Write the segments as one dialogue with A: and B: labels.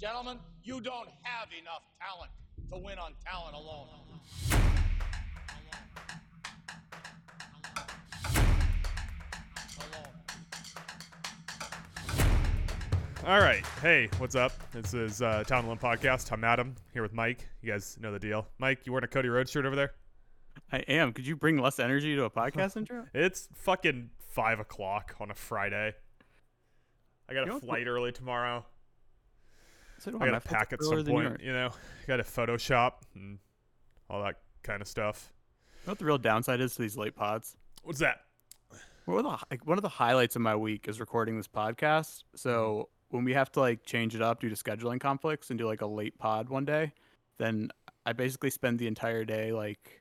A: Gentlemen, you don't have enough talent to win on talent alone.
B: All right. Hey, what's up? This is uh, Talent Alone Podcast. I'm Adam here with Mike. You guys know the deal. Mike, you wearing a Cody Rhodes shirt over there?
C: I am. Could you bring less energy to a podcast intro?
B: It's fucking five o'clock on a Friday. I got
C: You
B: a
C: know,
B: flight early tomorrow.
C: So
B: I got to pack at some point. You know, got to Photoshop and all that kind of stuff.
C: You know what the real downside is to these late pods?
B: What's that?
C: One of the like, one of the highlights of my week is recording this podcast. So when we have to like change it up due to scheduling conflicts and do like a late pod one day, then I basically spend the entire day like,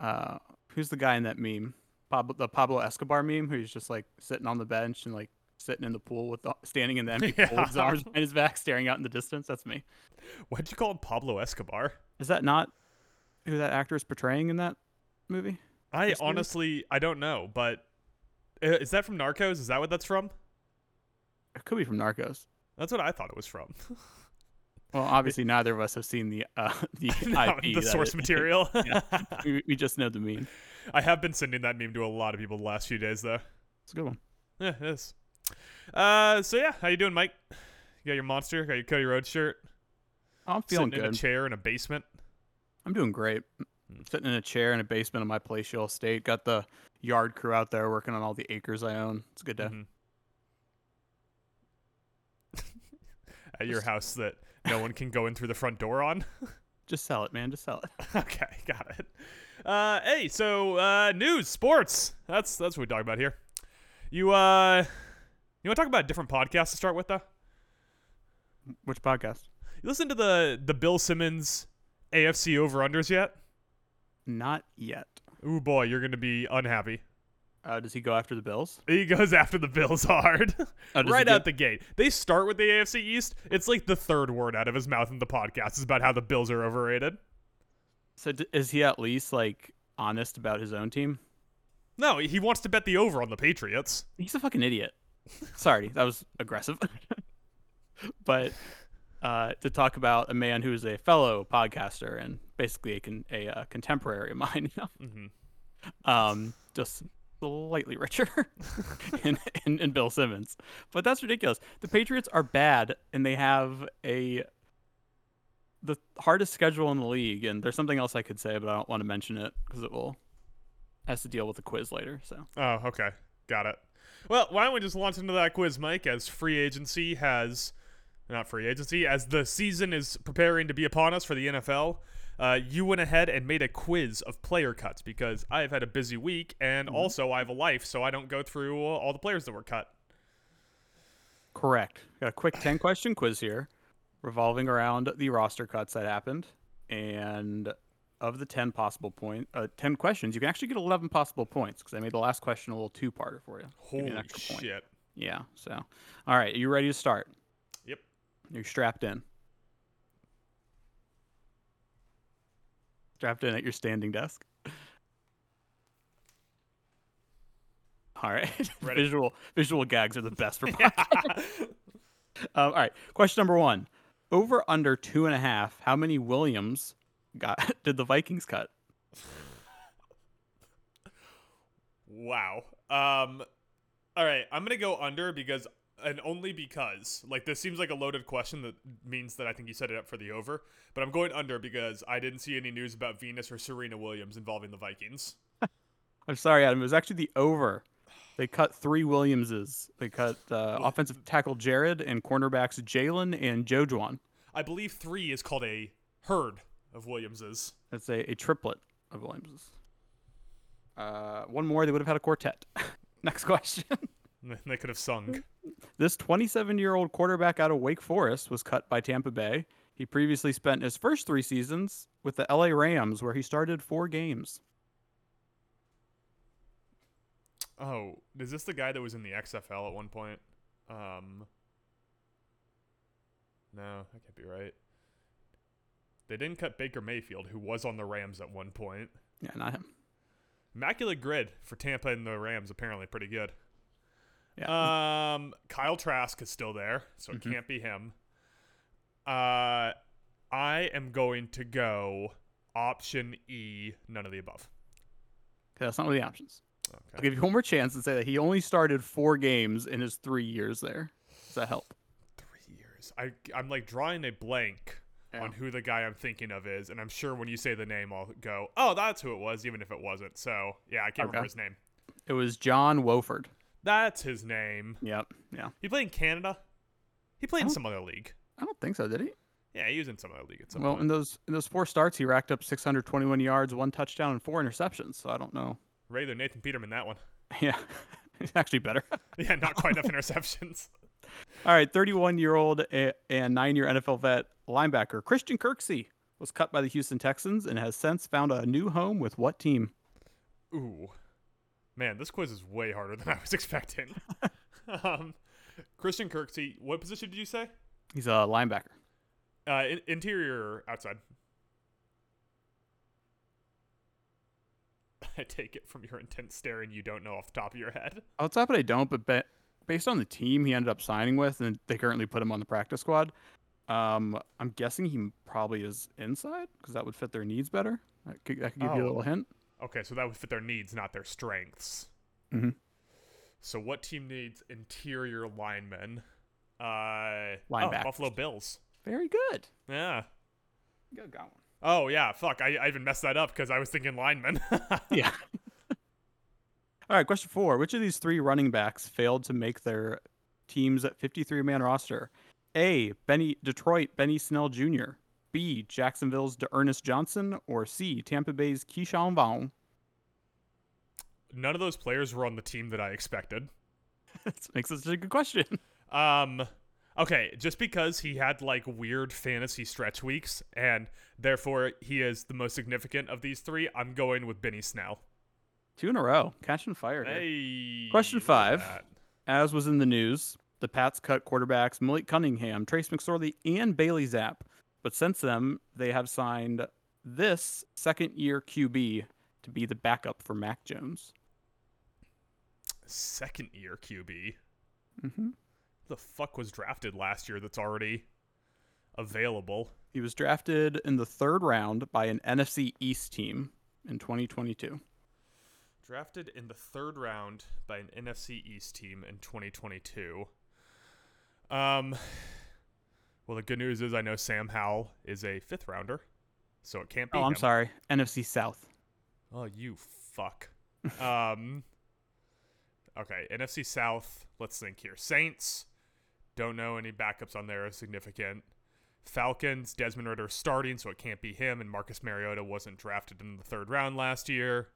C: uh, who's the guy in that meme? Pablo, the Pablo Escobar meme, who's just like sitting on the bench and like sitting in the pool with the, standing in the empty pool with his arms behind his back, staring out in the distance. That's me.
B: Why'd you call him Pablo Escobar?
C: Is that not who that actor is portraying in that movie?
B: I honestly, I don't know, but uh, is that from Narcos? Is that what that's from?
C: It could be from Narcos.
B: That's what I thought it was from.
C: Well, obviously, neither of us have seen the uh, the
B: No,
C: IP,
B: the source
C: it-
B: material.
C: yeah, we, we just know the meme.
B: I have been sending that meme to a lot of people the last few days, though.
C: It's a good one.
B: Yeah, it is. Uh, so yeah, how you doing, Mike? You got your monster, got your Cody Rhodes shirt,
C: I'm feeling
B: sitting in a
C: good.
B: chair in a basement.
C: I'm doing great.
B: Hmm.
C: Sitting in a chair in a basement of my palatial estate. Got the yard crew out there working on all the acres I own. It's a good day.
B: Mhm. At your house that no one can go in through the front door on.
C: Just sell it, man. Just sell it.
B: okay, got it. Uh, hey, so uh, news, sports. That's that's what we talk about here. You uh, you want to talk about a different podcast to start with, though?
C: Which podcast?
B: You listen to the the Bill Simmons AFC over unders yet?
C: Not yet.
B: Ooh boy, you're gonna be unhappy.
C: Uh, does he go after the Bills?
B: He goes after the Bills hard.
C: Oh,
B: right out the gate. They start with the AFC East. It's like the third word out of his mouth in the podcast is about how the Bills are overrated.
C: So d- is he at least like honest about his own team?
B: No, he wants to bet the over on the Patriots.
C: He's a fucking idiot. Sorry, that was aggressive. but uh, to talk about a man who is a fellow podcaster and basically a, con- a uh, contemporary of mine, you know,
B: hmm
C: um, just slightly richer in, in, in Bill Simmons. But that's ridiculous. The Patriots are bad, and they have a the hardest schedule in the league. And there's something else I could say, but I don't want to mention it because it will has to deal with the quiz later. So
B: Oh, okay. Got it. Well, why don't we just launch into that quiz, Mike, as free agency has not free agency, as the season is preparing to be upon us for the NFL. Uh, you went ahead and made a quiz of player cuts because I've had a busy week and also I have a life, so I don't go through all the players that were cut.
C: Correct. Got a quick 10 question quiz here revolving around the roster cuts that happened. And of the 10 possible point, uh, 10 questions, you can actually get 11 possible points because I made the last question a little two parter for you. Give you
B: Holy
C: point.
B: shit.
C: Yeah. So, all right. Are you ready to start?
B: Yep.
C: You're strapped in. Strapped in at your standing desk. All right. Visual visual gags are the best for podcasts. Um, all right. Question number one: Over under two and a half. How many Williams got did the Vikings cut?
B: Wow. Um all right, I'm going to go under because and only because like this seems like a loaded question that means that I think you set it up for the over, but I'm going under because I didn't see any news about Venus or Serena Williams involving the Vikings.
C: I'm sorry, Adam. It was actually the over. They cut three Williamses. They cut uh, offensive tackle Jared and cornerbacks Jalen and Jojuan.
B: I believe 3 is called a herd of Williamses.
C: That's a, a triplet of Williamses. Uh, one more, they would have had a quartet. Next question.
B: They could have sung.
C: This 27 year old quarterback out of Wake Forest was cut by Tampa Bay. He previously spent his first three seasons with the LA Rams, where he started four games.
B: Oh, is this the guy that was in the XFL at one point? Um No, that can't be right. They didn't cut Baker Mayfield, who was on the Rams at one point.
C: Yeah, not him.
B: Immaculate grid for Tampa and the Rams, apparently pretty good.
C: Yeah.
B: Um, Kyle Trask is still there, so it
C: Mhm.
B: can't be him. Uh, I am going to go option E, none of the above.
C: Okay, that's not one of the options. I'll give you one more chance and say that he only started four games in his three years there. Does that help?
B: Three years. I I'm like drawing a blank
C: Yeah.
B: on who the guy I'm thinking of is, and I'm sure when you say the name, I'll go, oh, that's who it was, even if it wasn't. So yeah, I can't
C: Okay.
B: remember his name.
C: It was John Wolford.
B: That's his name.
C: Yep. Yeah.
B: He played in Canada. He played in some other league.
C: I don't think so, did he?
B: Yeah, he was in some other league at some
C: Well,
B: point.
C: in those in those four starts, he racked up 621 yards, one touchdown, and four interceptions. So I don't know.
B: Rather Nathan Peterman that one.
C: Yeah, he's actually better.
B: Yeah, not quite enough interceptions.
C: All right, 31 year old and nine year NFL vet linebacker Christian Kirksey was cut by the Houston Texans and has since found a new home with what team?
B: Ooh, man, this quiz is way harder than I was expecting. um, Christian Kirksey, what position did you say?
C: He's a linebacker.
B: Uh, in- interior, outside. I take it from your intense staring, you don't know off the top of your head.
C: Outside, but I don't. But be- based on the team he ended up signing with, and they currently put him on the practice squad, um, I'm guessing he probably is inside because that would fit their needs better. That could, that could give you a
B: Oh.
C: little hint.
B: Okay, so that would fit their needs, not their strengths.
C: Mhm.
B: So what team needs interior linemen? Uh, oh, Buffalo Bills.
C: Very good.
B: Yeah.
C: Good, got one.
B: Oh yeah, fuck. I, I even messed that up because I was thinking linemen.
C: Yeah. All right, question four. Which of these three running backs failed to make their team's 53 man roster? A. Benny Detroit Benny Snell Jr. B. Jacksonville's D'Ernest Johnson or C. Tampa Bay's Ke'Shawn Vaughn.
B: None of those players were on the team that I expected.
C: That makes this a good question.
B: Um, okay, just because he had like weird fantasy stretch weeks and therefore he is the most significant of these three, I'm going with Benny Snell.
C: Two in a row. Catching fire. here.
B: Hey.
C: Question five. As was in the news, the Pats cut quarterbacks Malik Cunningham, Trace McSorley, and Bailey Zappe. But since then, they have signed this second year QB to be the backup for Mac Jones.
B: Second year QB.
C: Mm-hmm.
B: The fuck was drafted last year that's already available?
C: He was drafted in the third round by an NFC East team in 2022.
B: Drafted in the third round by an NFC East team in 2022. Um, well, the good news is I know Sam Howell is a fifth rounder, so it can't be.
C: Oh, I'm
B: him.
C: sorry. NFC South.
B: Oh, you fuck. um. Okay, NFC South. Let's think here. Saints. Don't know any backups on there are significant. Falcons. Desmond Ridder starting, so it can't be him. And Marcus Mariota wasn't drafted in the third round last year.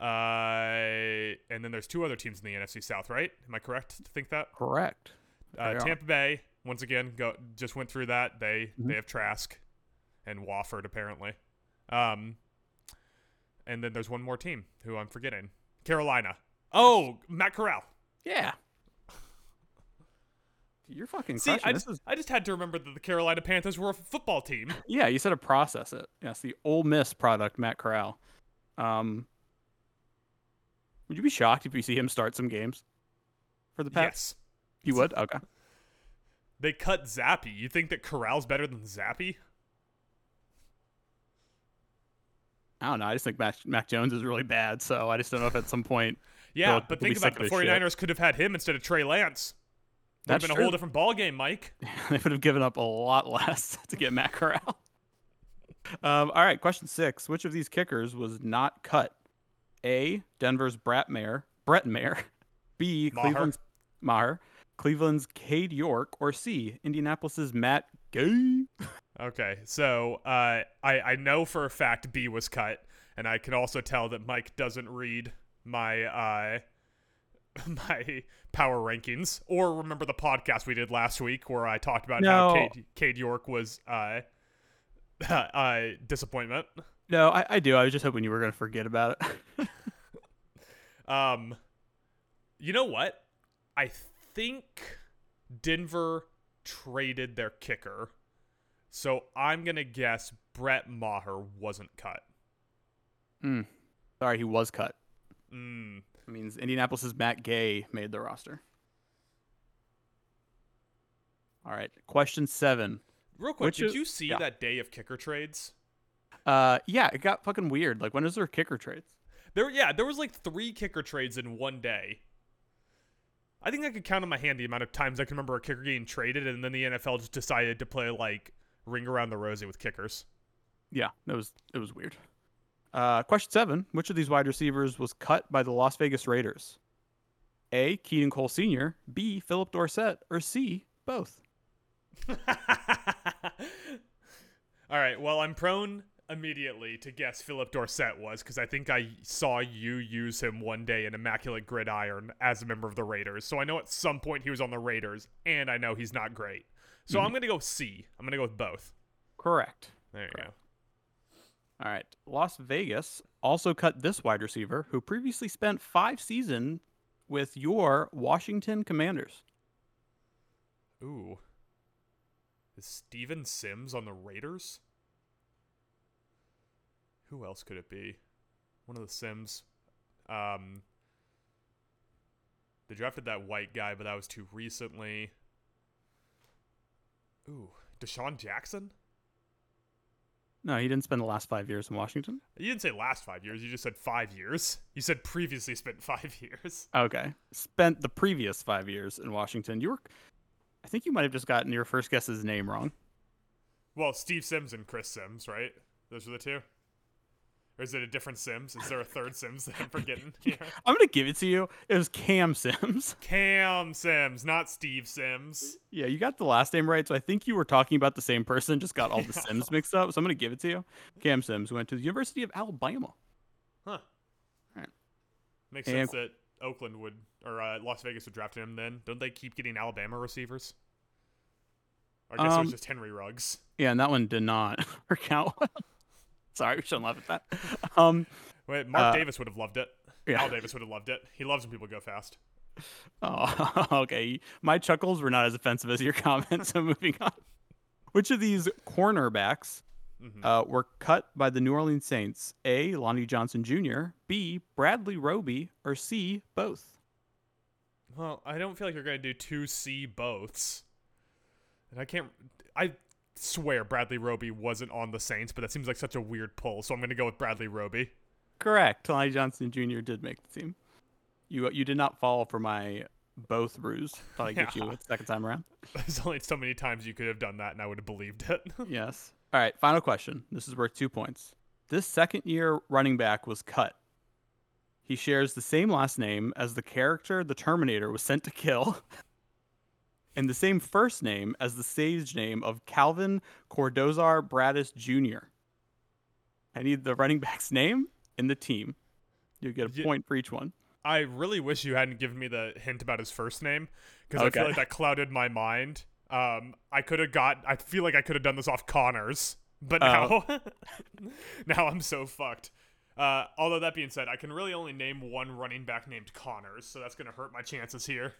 B: Uh, and then there's two other teams in the NFC South, right? Am I correct to think that?
C: Correct.
B: Uh,
C: are.
B: Tampa Bay once again go just went through that. They
C: Mhm.
B: they have Trask and Wolford apparently. Um, and then there's one more team who I'm forgetting. Carolina. Oh, Matt Corral.
C: Yeah. You're fucking
B: See. I just,
C: is-
B: I just had to remember that the Carolina Panthers were a football team.
C: yeah, you said to process it. Yes, the Ole Miss product, Matt Corral. Um, would you be shocked if you see him start some games for the Pats?
B: yes.
C: You would? Okay.
B: They cut Zappe. You think that Corral's better than Zappe?
C: I don't know. I just think Mac, Mac Jones is really bad, so I just don't know if at some point
B: Yeah,
C: They'll-
B: but
C: they'll
B: think
C: be
B: about it. The
C: his shit.
B: 49ers could have had him instead of Trey Lance. Would have
C: That's
B: been a whole different ball game, Mike.
C: they would have given up a lot less to get Matt Corral. Um, all right, question six. Which of these kickers was not cut? A. Denver's Brett Maher, Brett Maher. B.
B: Maher.
C: Cleveland's Maher. Cleveland's Cade York. Or C. Indianapolis's Matt Gay.
B: Okay, so uh, I I know for a fact B was cut, and I can also tell that Mike doesn't read my uh my power rankings or remember the podcast we did last week where I talked about how
C: No.
B: Cade, Cade York was uh uh disappointment.
C: No, I, I do. I was just hoping you were going to forget about it.
B: Um, you know what? I think Denver traded their kicker, so I'm gonna guess Brett Maher wasn't cut.
C: Hmm. Sorry, he was cut.
B: Mm.
C: That means Indianapolis's Matt Gay made the roster. All right, question seven.
B: Real quick,
C: Which
B: did
C: is-
B: you see
C: yeah.
B: that day of kicker trades?
C: Uh, yeah, it got fucking weird. Like, when is there kicker trades?
B: There, yeah, there was like three kicker trades in one day. I think I could count on my hand the amount of times I can remember a kicker getting traded, and then the NFL just decided to play like ring around the rosy with kickers.
C: Yeah, it was it was weird. Uh, question seven: Which of these wide receivers was cut by the Las Vegas Raiders? A. Keelan Cole Sr., B. Philip Dorsett, or C. Both.
B: All right. Well, I'm prone immediately to guess Philip Dorsett was because I think I saw you use him one day in Immaculate Gridiron as a member of the Raiders. So I know at some point he was on the Raiders, and I know he's not great. So mm-hmm. I'm gonna go C. I'm gonna go with both.
C: Correct.
B: There you
C: Correct. All right. Las Vegas also cut this wide receiver who previously spent five seasons with your Washington Commanders.
B: Ooh. Is Steven Sims on the Raiders? Who else could it be? One of the Sims. Um, they drafted that white guy, but that was too recently. Ooh, DeSean Jackson?
C: No, he didn't spend the last five years in Washington.
B: You didn't say last five years. You just said five years. You said previously spent five years.
C: Okay. Spent the previous five years in Washington. You were, I think you might have just gotten your first guess's name wrong.
B: Well, Steve Sims and Chris Sims, right? Those are the two. Or is it a different Sims? Is there a third Sims that I'm forgetting here?
C: I'm gonna give it to you. It was Cam Sims.
B: Cam Sims, not Steve Sims.
C: Yeah, you got the last name right, so I think you were talking about the same person, just got all the Sims mixed up. So I'm gonna give it to you. Cam Sims went to the University of Alabama.
B: Huh. Makes
C: And-
B: sense that Oakland would or uh, Las Vegas would draft him. Then don't they keep getting Alabama receivers? Or I guess it
C: Um,
B: was just Henry Ruggs.
C: Yeah, and that one did not work out. Sorry, we shouldn't laugh at that. Um,
B: Wait, Mark
C: uh,
B: Davis would have loved it.
C: yeah.
B: Al Davis would have loved it. He loves when people go fast.
C: Oh, okay. My chuckles were not as offensive as your comments. So moving on. Which of these cornerbacks
B: Mhm.
C: uh, were cut by the New Orleans Saints? A. Lonnie Johnson Jr., B. Bradley Roby, or C. Both?
B: Well, I don't feel like you're gonna do two C boths, and I can't. I swear Bradley Roby wasn't on the Saints, but that seems like such a weird pull. So I'm gonna go with Bradley Roby.
C: Correct. Lonnie Johnson Jr. did make the team. You you did not fall for my both ruse. Thought I'd get you a second time around.
B: There's only so many times you could have done that, and I would have believed it.
C: yes. All right. Final question. This is worth two points. This second year running back was cut. He shares the same last name as the character the Terminator was sent to kill, and the same first name as the stage name of Calvin Cordozar Broadus Jr. I need the running back's name and the team. You get a
B: Ye-
C: point for each one.
B: I really wish you hadn't given me the hint about his first name because I feel like that clouded my mind. Um, I could have got. I feel like I could have done this off Connors, but now,
C: Oh.
B: now I'm so fucked. Uh, although that being said, I can really only name one running back named Connors, so that's gonna hurt my chances here.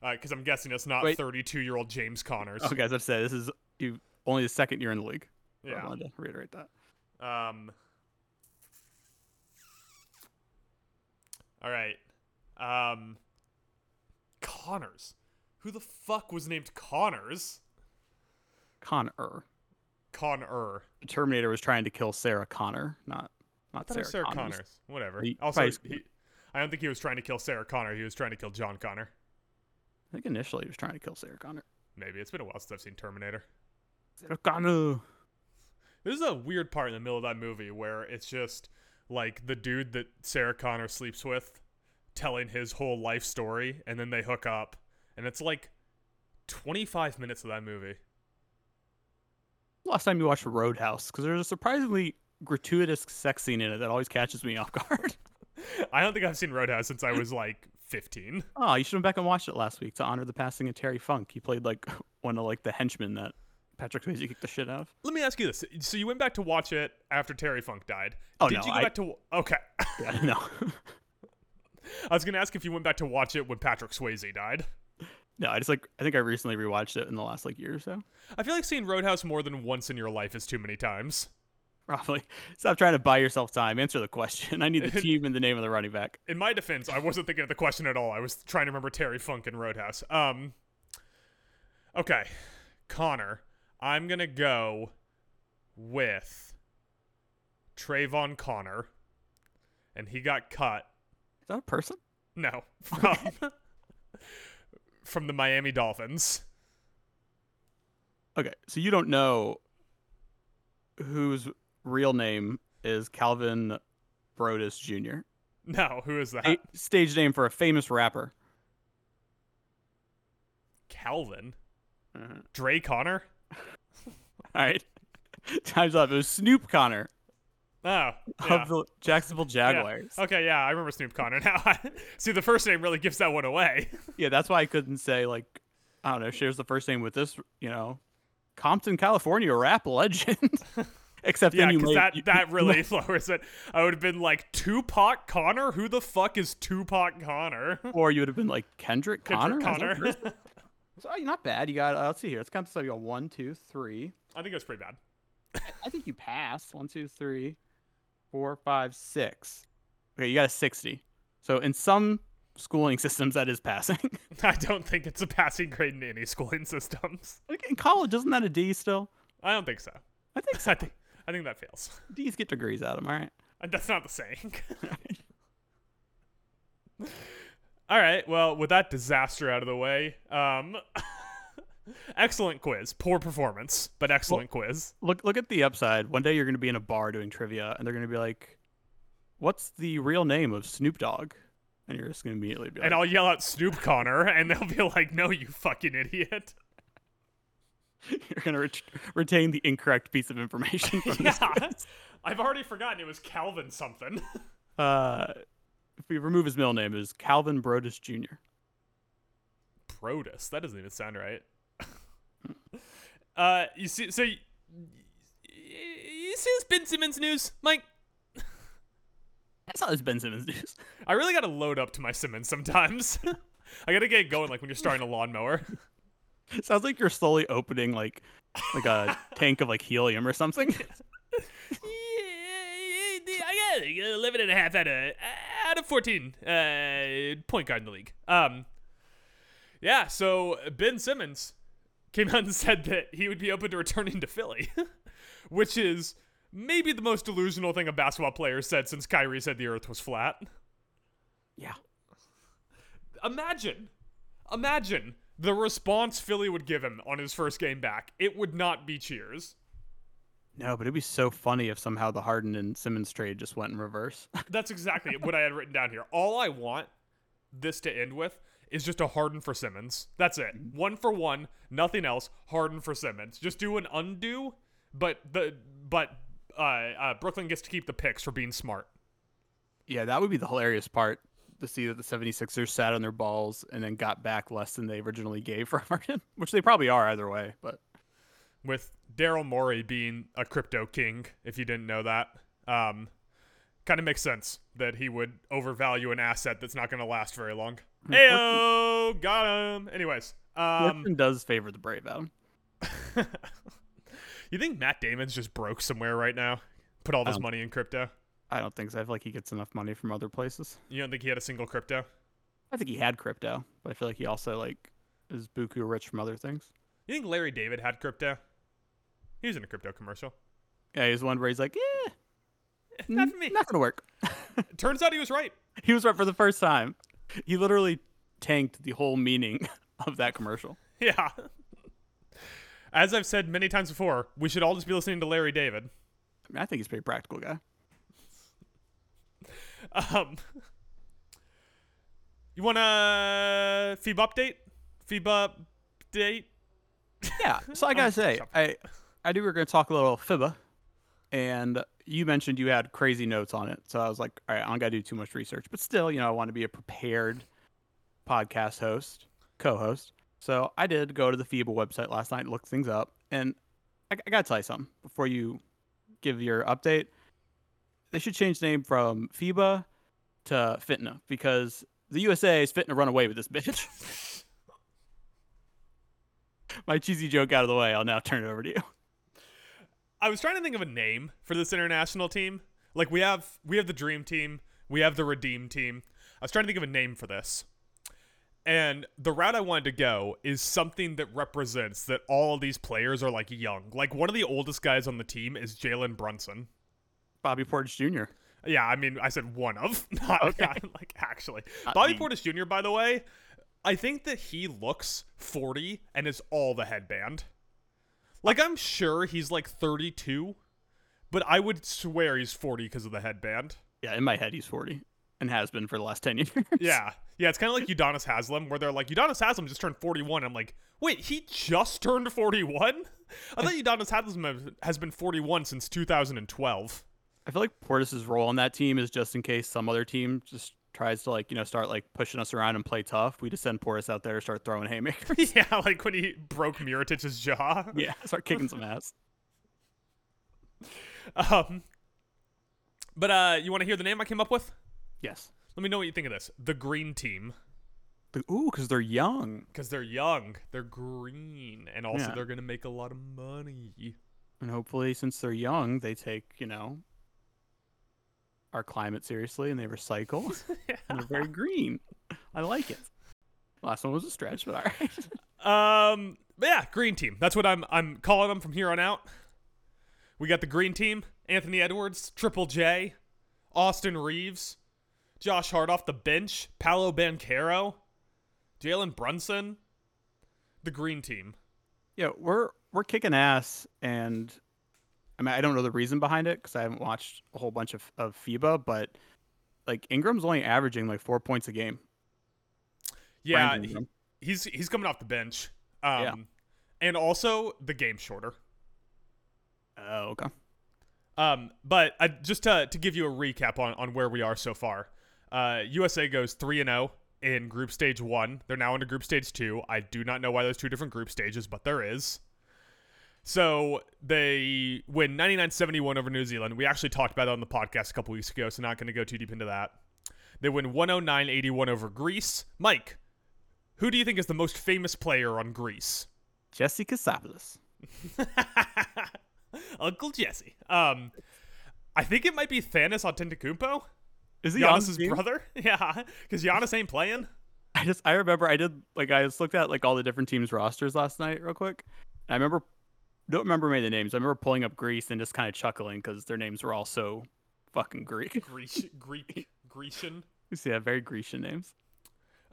B: Because I'm guessing it's not
C: Wait.
B: 32 year old James Connors.
C: Okay, as I said, this is you only the second year in the league. I
B: Yeah.
C: wanted to reiterate that.
B: Um. All right. Um. Connors. Who the fuck was named Connors?
C: Connor.
B: Connor.
C: The Terminator was trying to kill Sarah Connor, not not Sarah,
B: Sarah
C: Connors.
B: Connors. Whatever.
C: He
B: also, he, I don't think he was trying to kill Sarah Connor. He was trying to kill John Connor.
C: I think initially he was trying to kill Sarah Connor.
B: Maybe it's been a while since I've seen Terminator.
C: Sarah Connor.
B: There's a weird part in the middle of that movie where it's just like the dude that Sarah Connor sleeps with telling his whole life story, and then they hook up, and it's like 25 minutes of that movie.
C: Last time you watched Roadhouse, because there's a surprisingly gratuitous sex scene in it that always catches me off guard.
B: I don't think I've seen Roadhouse since I was like 15.
C: oh, you should have back and watched it last week to honor the passing of Terry Funk. He played like one of like the henchmen that Patrick Swayze kicked the shit out of.
B: Let me ask you this: so you went back to watch it after Terry Funk died?
C: Oh,
B: Did
C: no,
B: you go
C: I-
B: back to? Okay,
C: Yeah, no,
B: I was gonna ask if you went back to watch it when Patrick Swayze died.
C: no. I just like I think I recently rewatched it in the last like year or so.
B: I feel like seeing Roadhouse more than once in your life is too many times.
C: Probably. Stop trying to buy yourself time. Answer the question. I need the team and the name of the running back.
B: In my defense, I wasn't thinking of the question at all. I was trying to remember Terry Funk and Roadhouse. Um. Okay, Connor. I'm gonna go with Trayvon Connor, and he got cut.
C: Is that a person?
B: No, from from the Miami Dolphins.
C: Okay, so you don't know whose real name is Calvin Broadus Jr.
B: No, who is that?
C: A- stage name for a famous rapper.
B: Calvin.
C: Uh-huh.
B: Dre Connor.
C: All right, time's up. It was Snoop Connor
B: Oh, yeah.
C: of the Jacksonville
B: Yeah.
C: Jaguars.
B: Okay, yeah, I remember Snoop Connor now. See, the first name really gives that one away.
C: Yeah, that's why I couldn't say like I don't know. Shares the first name with this, you know, Compton, California rap legend. Except
B: yeah, because that
C: you-
B: that really lowers it. I would have been like Tupac Connor. Who the fuck is Tupac Connor?
C: or you would have been like Kendrick,
B: Kendrick
C: Connor. so you're not bad. You got. Uh, let's see here. Let's count this up. You got one, two, three.
B: I think it was pretty bad.
C: I think you passed. One, two, three, four, five, six. Okay, you got a sixty. So in some schooling systems, that is passing.
B: I don't think it's a passing grade in any schooling systems.
C: Like, in college, isn't that a D still?
B: I don't think so.
C: I think
B: I think I think that fails.
C: D's get degrees out of them. All right.
B: Uh, That's not the saying. All right. Well, with that disaster out of the way, um, excellent quiz. Poor performance, but excellent quiz.
C: Look, look at the upside. One day you're going to be in a bar doing trivia, and they're going to be like, "What's the real name of Snoop Dogg?" And you're just going to immediately be like,
B: And I'll yell out Snoop Connor, and they'll be like, "No, you fucking idiot!"
C: "You're going to ret- retain the incorrect piece of information."
B: Yeah. I've already forgotten it was Calvin something.
C: Uh, if we remove his middle name, it is Calvin Broadus Jr.
B: Broadus? That doesn't even sound right. uh, you see, so you, you see this Ben Simmons news, Mike?
C: That's how this Ben Simmons news.
B: I really gotta load up to my Simmons sometimes. I gotta get going like when you're starting a lawnmower.
C: Sounds like you're slowly opening like like a tank of like helium or something.
B: yeah, I got it. 11 and a half out of out of 14 uh, point guard in the league. Um, yeah. So Ben Simmons came out and said that he would be open to returning to Philly, which is maybe the most delusional thing a basketball player said since Kyrie said the Earth was flat.
C: yeah.
B: Imagine, imagine the response Philly would give him on his first game back. It would not be cheers.
C: No, but it'd be so funny if somehow the Harden and Simmons trade just went in reverse.
B: That's exactly what I had written down here. All I want this to end with is just a Harden for Simmons. That's it. One for one, nothing else. Harden for Simmons. Just do an undo, but the but uh, uh, Brooklyn gets to keep the picks for being smart.
C: yeah, that would be the hilarious part to see that the 76ers sat on their balls and then got back less than they originally gave for Harden, which they probably are either way. But
B: With Daryl Morey being a crypto king, if you didn't know that, um, kind of makes sense that he would overvalue an asset that's not going to last very long. Heyo, got him. Anyways, um,
C: does favor the brave, Adam.
B: you think Matt Damon's just broke somewhere right now? Put all this
C: Um,
B: money in crypto?
C: I don't think so. I feel like he gets enough money from other places.
B: You don't think he had a single crypto?
C: I think he had crypto, but I feel like he also like is buku rich from other things.
B: You think Larry David had crypto? He was in a crypto commercial.
C: Yeah, he's one where he's like, yeah, eh,
B: Not for me.
C: not gonna work.
B: Turns out he was right.
C: he was right for the first time. He literally tanked the whole meaning of that commercial.
B: Yeah. As I've said many times before, we should all just be listening to Larry David.
C: I mean, I think he's a pretty practical guy.
B: Um, you want a FIBA update? FIBA update?
C: Yeah. So I gotta say, I I knew we were gonna talk a little FIBA, and you mentioned you had crazy notes on it. So I was like, all right, I don't gotta do too much research, but still, you know, I want to be a prepared podcast host, co-host. So I did go to the FIBA website last night, look things up, and I, I gotta tell you something before you give your update. They should change the name from FIBA to Fitna because the USA is fitting to run away with this bitch. My cheesy joke out of the way. I'll now turn it over to you.
B: I was trying to think of a name for this international team. Like we have we have the dream team, we have the redeem team. I was trying to think of a name for this. And the route I wanted to go is something that represents that all of these players are like young. Like one of the oldest guys on the team is Jalen Brunson.
C: Bobby Portis Jr.
B: Yeah, I mean, I said one of, not,
C: Okay.
B: not, like actually.
C: Not
B: Bobby
C: me.
B: Portis Jr. By the way, I think that he looks 40 and is all the headband. Like I'm sure he's like 32, but I would swear he's 40 because of the headband.
C: Yeah, in my head he's 40 and has been for the last 10 years.
B: Yeah, yeah, it's kind of like Udonis Haslem, where they're like, Udonis Haslem just turned 41. I'm like, wait, he just turned 41? I thought Udonis Haslem has been 41 since 2012.
C: I feel like Portis's role on that team is just in case some other team just tries to like, you know, start like pushing us around and play tough. We just send Portis out there to start throwing haymakers.
B: yeah, like when he broke Mirotic's jaw.
C: yeah, start kicking some ass.
B: Um, but uh, you want to hear the name I came up with?
C: Yes.
B: Let me know what you think of this. The Green Team,
C: The- Ooh, because they're young.
B: because they're young, they're green, and also
C: Yeah.
B: they're gonna make a lot of money.
C: And hopefully, since they're young, they take, you know, our climate seriously and they recycle. and they're very green. I like it. Last one was a stretch, but all right.
B: Um, but yeah, Green Team. That's what I'm I'm calling them from here on out. We got the Green Team: Anthony Edwards, Triple J, Austin Reaves, Josh Hart off the bench, Paolo Banchero, Jalen Brunson. The Green Team.
C: yeah, we're we're kicking ass, and I mean I don't know the reason behind it because I haven't watched a whole bunch of of FIBA, but like Ingram's only averaging like four points a game.
B: Yeah, he- he's he's coming off the bench. Um,
C: Yeah.
B: and also the game's shorter.
C: Oh, okay.
B: Um, but I, just to to give you a recap on on where we are so far, uh, USA goes three and zero in Group Stage One. They're now into Group Stage Two. I do not know why there's two different group stages, but there is. So they win 99-71 over New Zealand. We actually talked about it on the podcast a couple weeks ago, so not going to go too deep into that. They win 109-81 over Greece. Mike, who do you think is the most famous player on Greece?
C: Jesse Katsopolis.
B: Uncle Jesse. Um, I think it might be Thanos Antetokounmpo,
C: Is he
B: Giannis's brother. Yeah, because Giannis ain't playing.
C: I just I remember I did like I just looked at like all the different teams rosters last night real quick. I remember don't remember many of the names. I remember pulling up Greece and just kind of chuckling because their names were all so fucking Greek.
B: Greek, Greek, Grecian.
C: yeah, very Grecian names.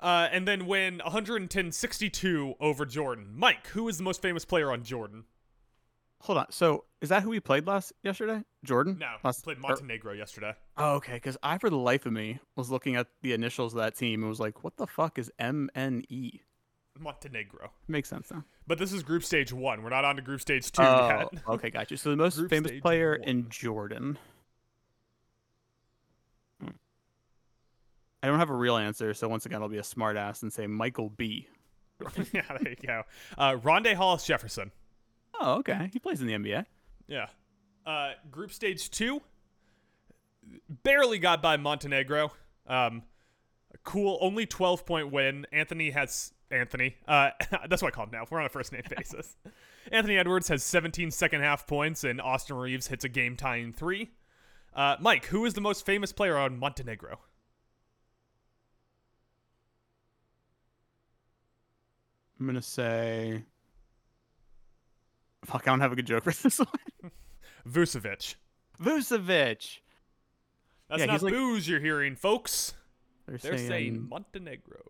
B: Uh, and then win 110-62 over Jordan. Mike, who is the most famous player on Jordan?
C: Hold on. So is that who we played last yesterday? Jordan?
B: No,
C: Last,
B: played
C: or-
B: Montenegro yesterday.
C: oh, okay. Because I, for the life of me, was looking at the initials of that team and was like, "What the fuck is MNE?"
B: Montenegro.
C: Makes sense though.
B: But this is Group Stage One. We're not on to Group Stage Two
C: Oh,
B: yet.
C: okay, got you. So the most
B: Group
C: famous player
B: one.
C: in Jordan. Hmm. I don't have a real answer, so once again, I'll be a smart ass and say Michael B.
B: yeah, there you go. Uh, Rondae Hollis Jefferson.
C: Oh, okay. He plays in the NBA.
B: Yeah. Uh, group stage two, barely got by Montenegro. Um, cool, only 12 point win. Anthony has. Anthony. Uh, that's what I call him now. We're on a first name basis. Anthony Edwards has 17 second half points, and Austin Reaves hits a game tying three. Uh, Mike, who is the most famous player on Montenegro?
C: I'm gonna say. Fuck, I don't have a good joke for this one.
B: Vucevic.
C: Vucevic.
B: That's
C: Yeah,
B: not
C: he's like-
B: booze you're hearing, folks.
C: They're,
B: They're
C: saying,
B: saying Montenegro.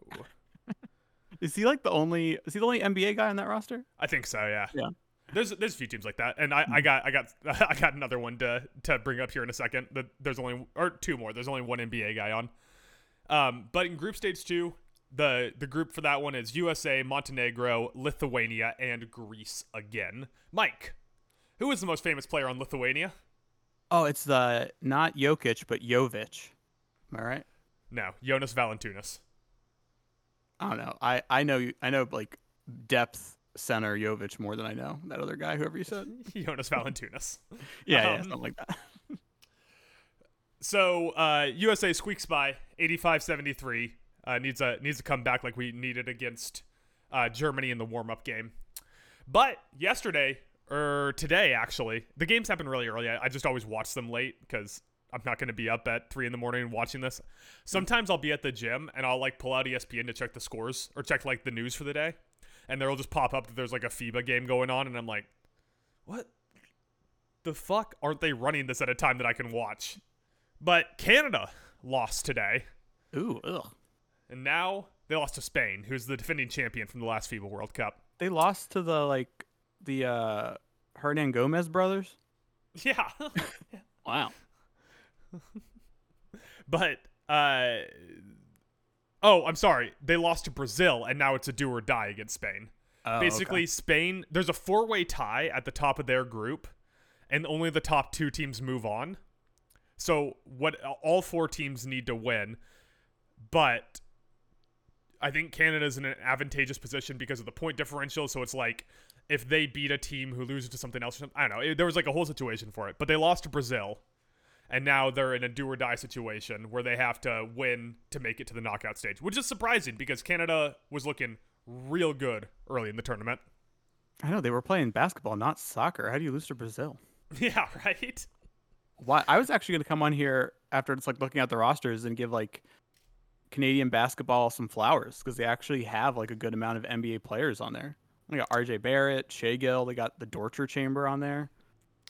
C: Is he like the only? Is he the only NBA guy on that roster?
B: I think so. Yeah.
C: Yeah. Hmm.
B: There's there's a few teams like that, and I, I got I got I got another one to to bring up here in a second. That there's only or two more. There's only one NBA guy on. Um, but in group stage two, the the group for that one is USA, Montenegro, Lithuania, and Greece again. Mike, who is the most famous player on Lithuania?
C: Oh, it's the not Jokic, but Jovic. Am I right?
B: No, Jonas Valanciunas.
C: I don't know. I I know you. I know like depth center Jovic more than I know that other guy. Whoever you said.
B: Jonas Valanciunas.
C: Yeah, yeah,
B: Um,
C: something like that.
B: So uh, USA squeaks by 85-73. Uh, needs a needs to come back like we needed against uh, Germany in the warm up game. But yesterday or today actually, the games happen really early. I, I just always watch them late because I'm not going to be up at three in the morning watching this. Sometimes I'll be at the gym and I'll like pull out ESPN to check the scores or check like the news for the day, and there'll just pop up that there's like a FIBA game going on, and I'm like, what the fuck aren't they running this at a time that I can watch? But Canada lost today,
C: Ooh, ugh.
B: and now they lost to Spain, who's the defending champion from the last FIBA World Cup.
C: They lost to the like the uh Hernangomez brothers.
B: Yeah.
C: Wow.
B: but uh oh i'm sorry. They lost to brazil and now it's a do or die against spain.
C: Oh,
B: basically
C: okay.
B: spain there's a four-way tie at the top of their group and only the top two teams move on. So what all four teams need to win. But i think canada's in an advantageous position because of the point differential so it's like if they beat a team who loses to something else or something, i don't know. It- there was like a whole situation for it. But they lost to brazil and now they're in a do or die situation where they have to win to make it to the knockout stage, which is surprising because Canada was looking real good early in the tournament.
C: I know they were playing basketball, not soccer. How do you lose to Brazil?
B: Yeah, right.
C: Why? I was actually going to come on here after it's like looking at the rosters and give like Canadian basketball some flowers because they actually have like a good amount of NBA players on there. They got RJ Barrett, Shea Gill. They got the Dorture Chamber on there.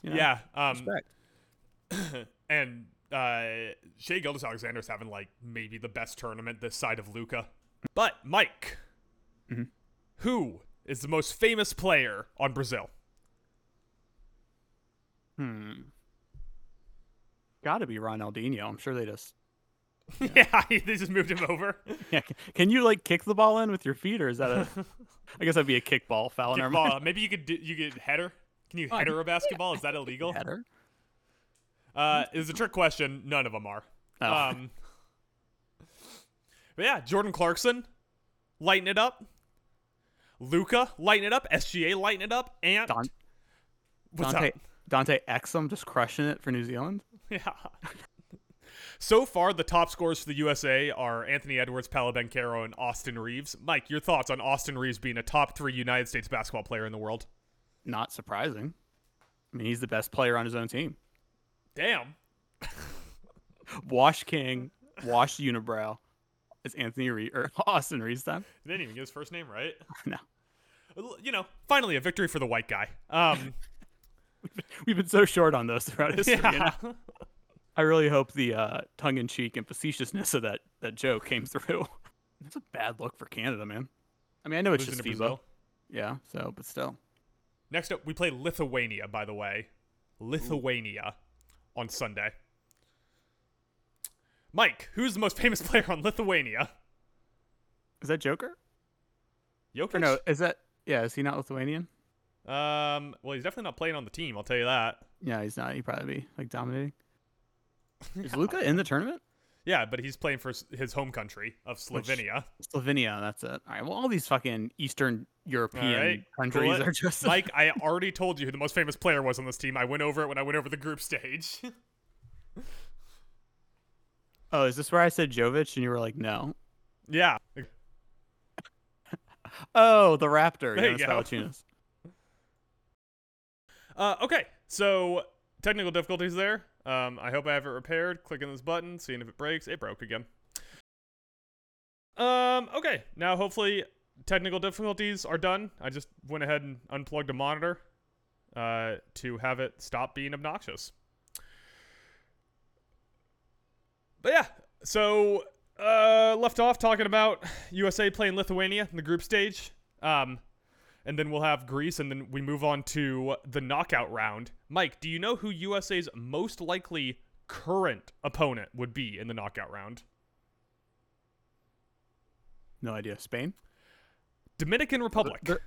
C: You know,
B: Yeah, um,
C: respect.
B: and uh, Shai Gilgeous Alexander's having like maybe the best tournament this side of Luka. But Mike,
C: Mhm.
B: who is the most famous player on Brazil?
C: Hmm. Got to be Ronaldinho. I'm sure they just.
B: Yeah, they just moved him over.
C: Yeah. Can you like kick the ball in with your feet, or is that a? I guess that'd be a kickball foul. Never mind.
B: Kickball. Maybe you could do, you could header. Can you
C: Oh,
B: header a basketball? Is that illegal?
C: Header.
B: Uh, it's a trick question. None of them are.
C: Oh.
B: Um, but yeah, Jordan Clarkson, lighten it up. Luka, lighten it up. SGA, lighten it up. And
C: Don- Dante
B: up?
C: Dante Exum just crushing it for New Zealand.
B: Yeah. so far, the top scores for the USA are Anthony Edwards, Paolo Banchero, and Austin Reaves. Mike, your thoughts on Austin Reaves being a top three United States basketball player in the world?
C: Not surprising. I mean, he's the best player on his own team.
B: Damn.
C: Wash King, Wash Unibrow. It's Anthony Reed or Austin Reed's time.
B: He didn't even get his first name right.
C: No,
B: You know, finally a victory for the white guy. Um,
C: we've been so short on those throughout history. you know? I really hope the uh, tongue-in-cheek and facetiousness of that that joke came through. That's a bad look for Canada, man. I mean, I know it's
B: Losing
C: just FIBA. Yeah, so but still.
B: Next up, we play Lithuania, by the way. Lithuania on Sunday. Mike, who's the most famous player on Lithuania?
C: Is that Joker? Joker? No, is that yeah, is he not Lithuanian?
B: Um, well, he's definitely not playing on the team, I'll tell you that.
C: Yeah, he's not. He'd probably be like dominating. Is Luka in the tournament?
B: Yeah, but he's playing for his home country of Slovenia.
C: Slovenia, that's it. All right. Well, all these fucking Eastern European
B: right,
C: countries
B: it.
C: are just
B: Mike, I already told you who the most famous player was on this team. I went over it when I went over the group stage.
C: Oh, is this where I said Jovic and you were like, no?
B: yeah.
C: Oh, the Raptor.
B: There you go. Uh, okay, so technical difficulties there. Um, I hope I have it repaired. Clicking this button, seeing if it breaks. It broke again. Um, okay, now hopefully technical difficulties are done. I just went ahead and unplugged a monitor uh, to have it stop being obnoxious. But yeah, so uh, left off talking about USA playing Lithuania in the group stage. Um, and then we'll have Greece, and then we move on to the knockout round. Mike, do you know who USA's most likely current opponent would be in the knockout round?
C: No idea. Spain?
B: Dominican Republic,
C: The-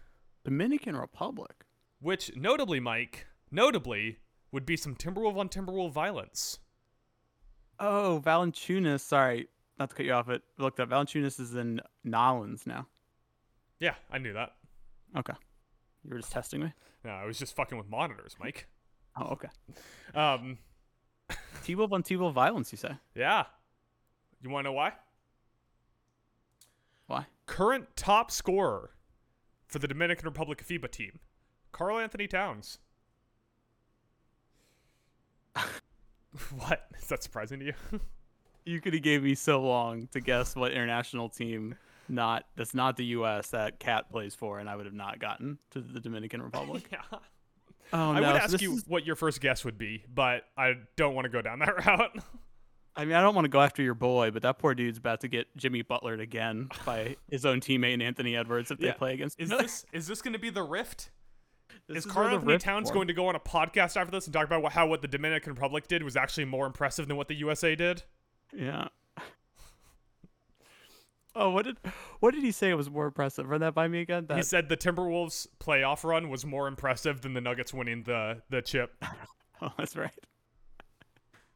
C: Dominican Republic.
B: which notably, Mike, notably would be some Timberwolf on Timberwolf violence.
C: Oh, Valanciunas. Sorry, not to cut you off. It looked up. Valanciunas is in Nolans now.
B: Yeah, I knew that.
C: Okay. You were just testing me.
B: No, I was just fucking with monitors, Mike.
C: Oh, okay.
B: Um,
C: T-Wolf on T-Wolf violence. You say?
B: yeah. You want to know why?
C: Why?
B: Current top scorer for the Dominican Republic FIBA team, Karl Anthony Towns. What is that surprising to you?
C: You could have gave me so long to guess what international team not that's not the U.S. that Cat plays for, and I would have not gotten to the Dominican Republic.
B: yeah.
C: Oh
B: I
C: no!
B: would
C: so
B: ask
C: this
B: you
C: is-
B: what your first guess would be, but I don't want to go down that route.
C: I mean, I don't want to go after your boy, but that poor dude's about to get Jimmy Butlered again by his own teammate Anthony Edwards if they
B: Yeah.
C: play against.
B: Is this is this going to be the rift?
C: This
B: is
C: where
B: Carl
C: the
B: Anthony Towns
C: formed.
B: going to go on a podcast after this and talk about how what the Dominican Republic did was actually more impressive than what the USA did?
C: Yeah. Oh, what did what did he say it was more impressive? Run that by me again.
B: He said the Timberwolves playoff run was more impressive than the Nuggets winning the the chip.
C: oh, that's right.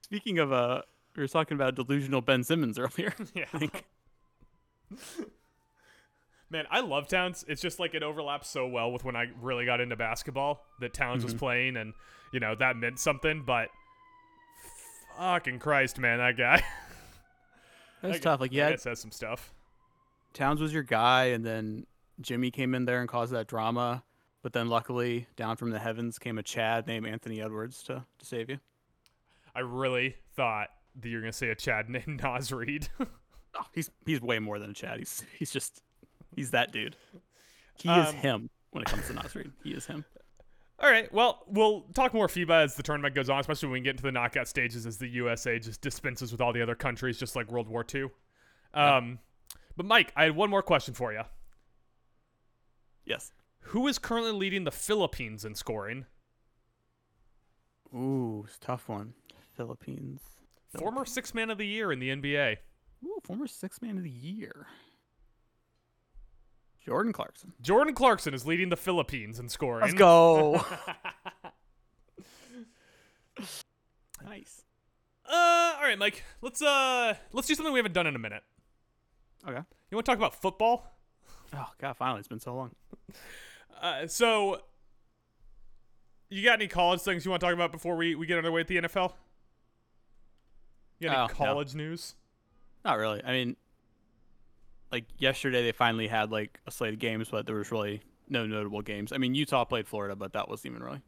C: Speaking of, uh, we were talking about delusional Ben Simmons earlier.
B: yeah.
C: I.
B: Man, I love Towns. It's just like it overlaps so well with when I really got into basketball that Towns was
C: Mhm.
B: playing and you know, that meant something, but fucking Christ, man, that guy.
C: That's
B: That
C: tough. Like, yeah,
B: says some stuff.
C: Towns was your guy, and then Jimmy came in there and caused that drama. But then, luckily, down from the heavens came a Chad named Anthony Edwards to, to save you.
B: I really thought that you were gonna say a Chad named Naz Reid.
C: Oh, he's he's way more than a Chad. He's he's just he's that dude. He is
B: Um,
C: him when it comes to Naz Reid. He is him.
B: All right. Well, we'll talk more FIBA as the tournament goes on, especially when we get into the knockout stages as the USA just dispenses with all the other countries, just like World War II. Um, but Mike, I had one more question for you.
C: Yes.
B: Who is currently leading the Philippines in scoring?
C: Ooh, it's a tough one. Philippines.
B: Former six man of the year in the NBA.
C: Ooh, former six man of the year. Jordan Clarkson.
B: Jordan Clarkson is leading the Philippines in scoring.
C: Let's go. nice.
B: Uh, all right, Mike. Let's uh, let's do something we haven't done in a minute.
C: Okay.
B: You want to talk about football?
C: Oh god, finally, it's been so long.
B: Uh, so, you got any college things you want to talk about before we, we get underway at the NFL? You got any
C: Oh, no.
B: college news?
C: Not really. I mean, like yesterday, they finally had like a slate of games, but there was really no notable games. I mean, Utah played Florida, but that wasn't even really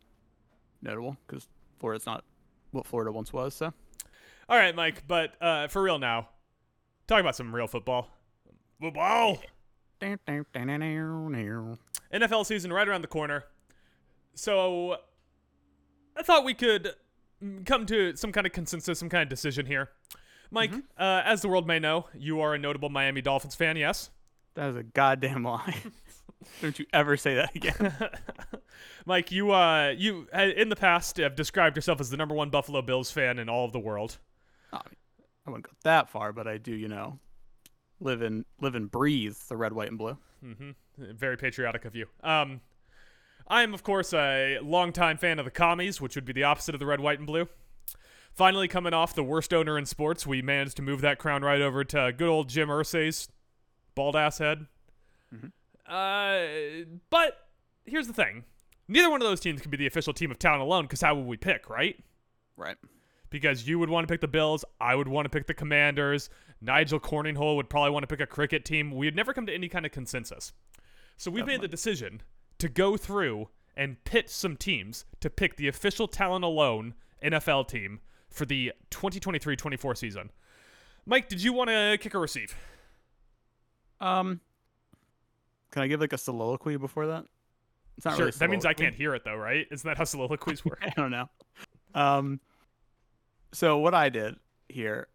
C: notable because Florida's not what Florida once was. So
B: All right, Mike. But uh, for real now, talk about some real football. Football. NFL season right around the corner. So, I thought we could mm, come to some kind of consensus, some kind of decision here. Mike, uh, as the world may know, you are a notable Miami Dolphins fan, yes?
C: that is a goddamn lie. Don't you ever say that again.
B: Mike, you uh, you uh, in the past have described yourself as the number one Buffalo Bills fan in all of the world.
C: I wouldn't go that far, but I do, you know, live and live and breathe the red, white, and blue.
B: hmm Very patriotic of you. Um, I'm of course a longtime fan of the commies, which would be the opposite of the red, white, and blue. Finally, coming off the worst owner in sports, we managed to move that crown right over to good old Jim Irsay's bald ass head.
C: Mhm.
B: Uh, but here's the thing: neither one of those teams can be the official team of talent alone. Because how would we pick, right?
C: Right.
B: because you would want to pick the Bills, I would want to pick the Commanders, Nigel Corninghole would probably want to pick a cricket team. We'd never come to any kind of consensus. So we've made the decision to go through and pit some teams to pick the official talent alone NFL team for the 2023-24 season. Mike, did you want to kick or receive?
C: Um, can I give like a soliloquy before that? It's not
B: sure.
C: really
B: that means I can't hear it though, right? Isn't that how soliloquies work?
C: I don't know. Um, so what I did here,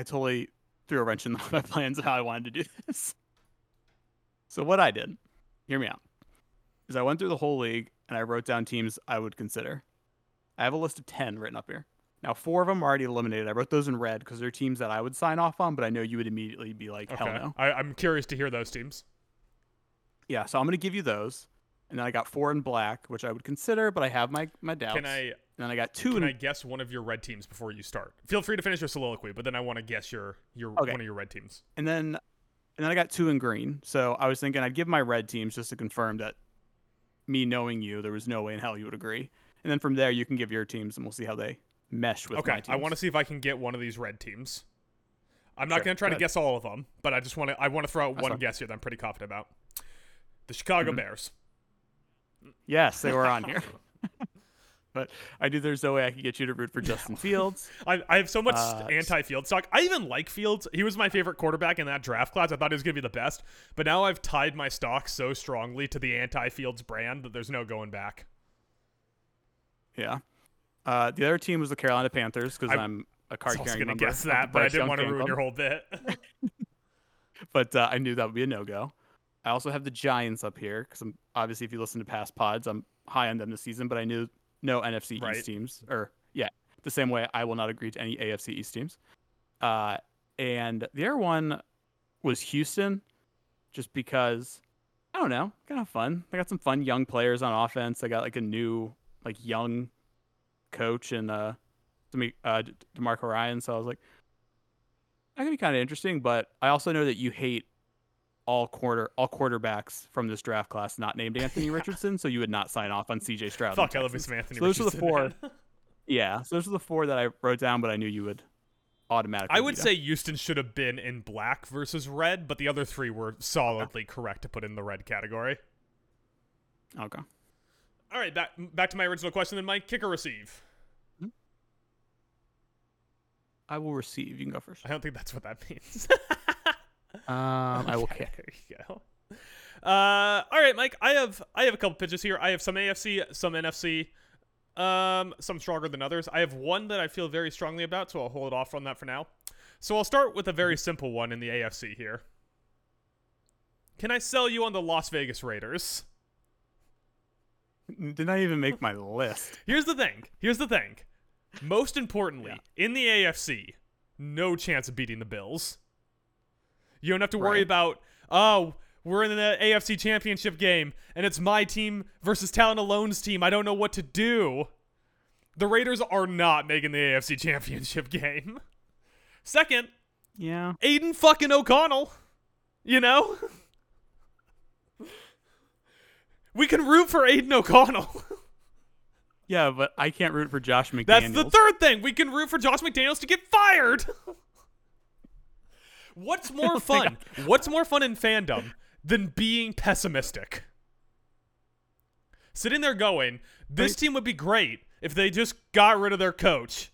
C: I totally threw a wrench in my plans of how I wanted to do this. So what I did, hear me out, is I went through the whole league and I wrote down teams I would consider. I have a list of ten written up here. Now four of them are already eliminated. I wrote those in red because they're teams that I would sign off on, but I know you would immediately be like, hell
B: okay.
C: no.
B: I, I'm curious to hear those teams.
C: Yeah, so I'm gonna give you those. And then I got four in black, which I would consider, but I have my my doubts.
B: Can I
C: And then I got two
B: Can
C: in
B: I guess one of your red teams before you start? Feel free to finish your soliloquy, but then I want to guess your your
C: Okay.
B: one of your red teams.
C: and then and then I got two in green. So I was thinking I'd give my red teams just to confirm that me knowing you, there was no way in hell you would agree. And then from there, you can give your teams, and we'll see how they mesh with my
B: Okay. I want to see if I can get one of these red teams. I'm not
C: Sure,
B: going to try
C: go
B: to guess all of them, but I just want to I want to throw out
C: That's
B: one
C: fine.
B: guess here that I'm pretty confident about. The Chicago
C: Mhm.
B: Bears.
C: Yes, they were on here. but I knew there's no way I could get you to root for Justin Fields.
B: I, I have so much
C: Uh,
B: anti Fields stock. I even like Fields. He was my favorite quarterback in that draft class. I thought he was going to be the best. But now I've tied my stock so strongly to the anti-Fields brand that there's no going back.
C: Yeah. Uh, the other team was the Carolina Panthers because I'm a card carrying.
B: I
C: was going
B: to guess that, but I didn't want to ruin
C: club.
B: your whole bit.
C: but uh, I knew that would be a no go. I also have the Giants up here because I'm obviously if you listen to past pods, I'm high on them this season, but I knew no NFC
B: Right.
C: East teams or yeah, the same way I will not agree to any AFC East teams. Uh, and the other one was Houston, just because I don't know, kind of fun. They got some fun young players on offense. They got like a new like young coach and uh, Demi- uh DeMeco Ryan. So I was like, that could be kind of interesting. But I also know that you hate all quarter all quarterbacks from this draft class not named Anthony Richardson, so you would not sign off on CJ Stroud.
B: Fuck, I love me some Anthony
C: So those are the four. Yeah, so those are the four that I wrote down, but I knew you would automatically.
B: I would say Houston should have been in black versus red, but the other three were solidly correct to put in the red category.
C: okay.
B: All right, back back to my original question then, Mike. Kick or receive? Hmm?
C: I will receive. You can go first.
B: I don't think that's what that means.
C: Um, I will kick.
B: There you go. Uh, all right, Mike. I have I have a couple pitches here. I have some AFC, some NFC, um, some stronger than others. I have one that I feel very strongly about, so I'll hold off on that for now. So I'll start with a very simple one in the AFC here. Can I sell you on the Las Vegas Raiders?
C: Did not even make my list.
B: Here's the thing. Here's the thing. Most importantly, in the AFC, no chance of beating the Bills. You don't have to worry
C: Right.
B: about, oh, we're in the AFC championship game and it's my team versus Talent Alone's team. I don't know what to do. The Raiders are not making the AFC championship game. Second,
C: Yeah.
B: Aiden fucking O'Connell. You know? we can root for Aidan O'Connell.
C: Yeah, but I can't root for Josh McDaniels.
B: That's the third thing. We can root for Josh McDaniels to get fired. What's more
C: oh don't
B: fun? What's more fun in fandom than being pessimistic? Sitting there going, this team would be great if they just got rid of their coach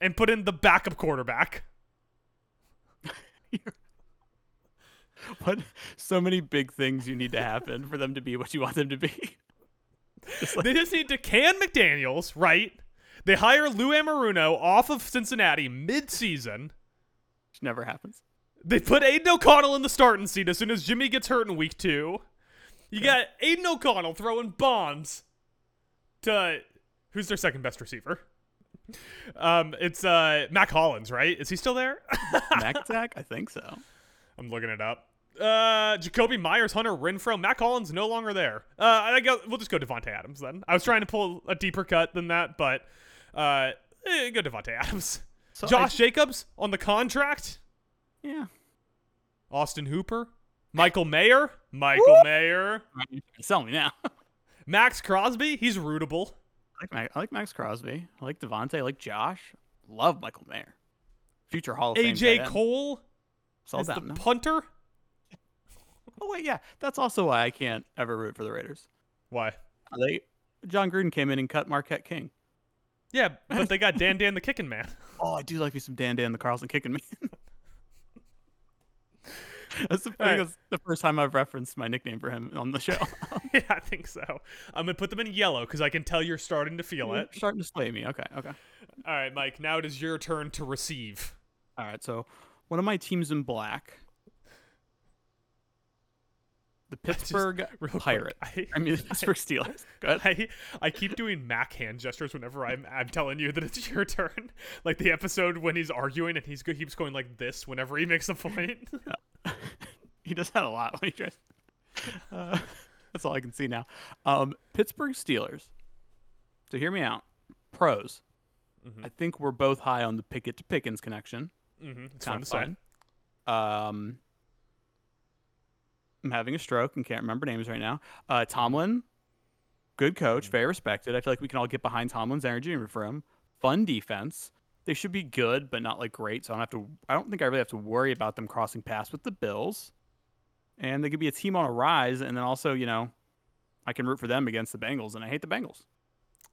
B: and put in the backup quarterback.
C: What? So many big things you need to happen for them to be what you want them to be. Just like,
B: They just need to can McDaniels, right? They hire Lou Anarumo off of Cincinnati mid-season.
C: which never happens.
B: They put Aidan O'Connell in the starting seat as soon as Jimmy gets hurt in week two. You got Aidan O'Connell throwing bombs to who's their second best receiver? Um, it's uh Mack Hollins, right? Is he still there?
C: Mac attack? I think so.
B: I'm looking it up. Uh, Jakobi Meyers, Hunter Renfrow, Mack Hollins no longer there. Uh, I go. We'll just go Davante Adams then. I was trying to pull a deeper cut than that, but uh, eh, go Davante Adams.
C: So I-
B: Josh Jacobs on the contract.
C: Yeah.
B: Austin Hooper, Michael Mayer, Michael Mayer,
C: Sell me now.
B: Maxx Crosby. He's rootable.
C: I like, Mac- I like Maxx Crosby. I like Davante. I like Josh. Love Michael Mayer. Future Hall of Fame.
B: AJ
C: end.
B: Cole
C: Sell
B: is the
C: them. no?
B: punter.
C: Oh wait, yeah. That's also why I can't ever root for the Raiders.
B: Why?
C: They Jon Gruden came in and cut Marquette King.
B: Yeah, but they got Dan Dan the kicking man.
C: Oh, I do like me some Dan Dan the Carlson kicking me. that's the, think that's the first time I've referenced my nickname for him on the show.
B: yeah, I think so. I'm gonna put them in yellow because I can tell you're starting to feel it.
C: Starting to slay me. Okay, okay.
B: All right, Mike. Now it is your turn to receive.
C: All right, so one of my teams in black, the
B: just-
C: Pittsburgh
B: quick,
C: Pirate.
B: I,
C: I mean, the Pittsburgh Steelers. Go ahead.
B: I, I keep doing Mac hand gestures whenever I'm I'm telling you that it's your turn. Like the episode when he's arguing and he's go- keeps going like this whenever he makes a point.
C: he does that a lot when he tries. Uh, that's all I can see now. Um, Pittsburgh Steelers. So hear me out. Pros.
B: Mhm.
C: I think we're both high on the Pickett to Pickens connection.
B: mm-hmm. It's
C: Kind
B: fun
C: of
B: to say.
C: fun. Um, I'm having a stroke and can't remember names right now. Uh, Tomlin, good coach, very respected. I feel like we can all get behind Tomlin's energy and root for him. Fun defense. They should be good, but not like great. So I don't have to. I don't think I really have to worry about them crossing paths with the Bills. And they could be a team on a rise, and then also, you know, I can root for them against the Bengals, and I hate the Bengals.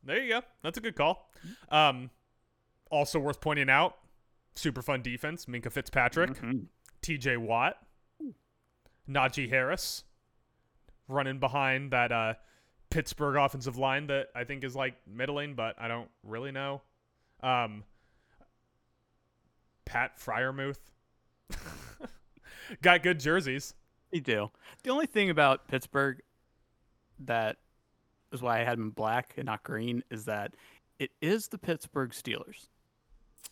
B: There you go. That's a good call. Um, also worth pointing out, super fun defense. Minkah Fitzpatrick,
C: Mhm.
B: T.J. Watt, Najee Harris, running behind that uh, Pittsburgh offensive line that I think is like middling, but I don't really know. Um, Pat Freiermuth got good jerseys.
C: They do. The only thing about Pittsburgh that is why I had them black and not green is that it is the Pittsburgh Steelers.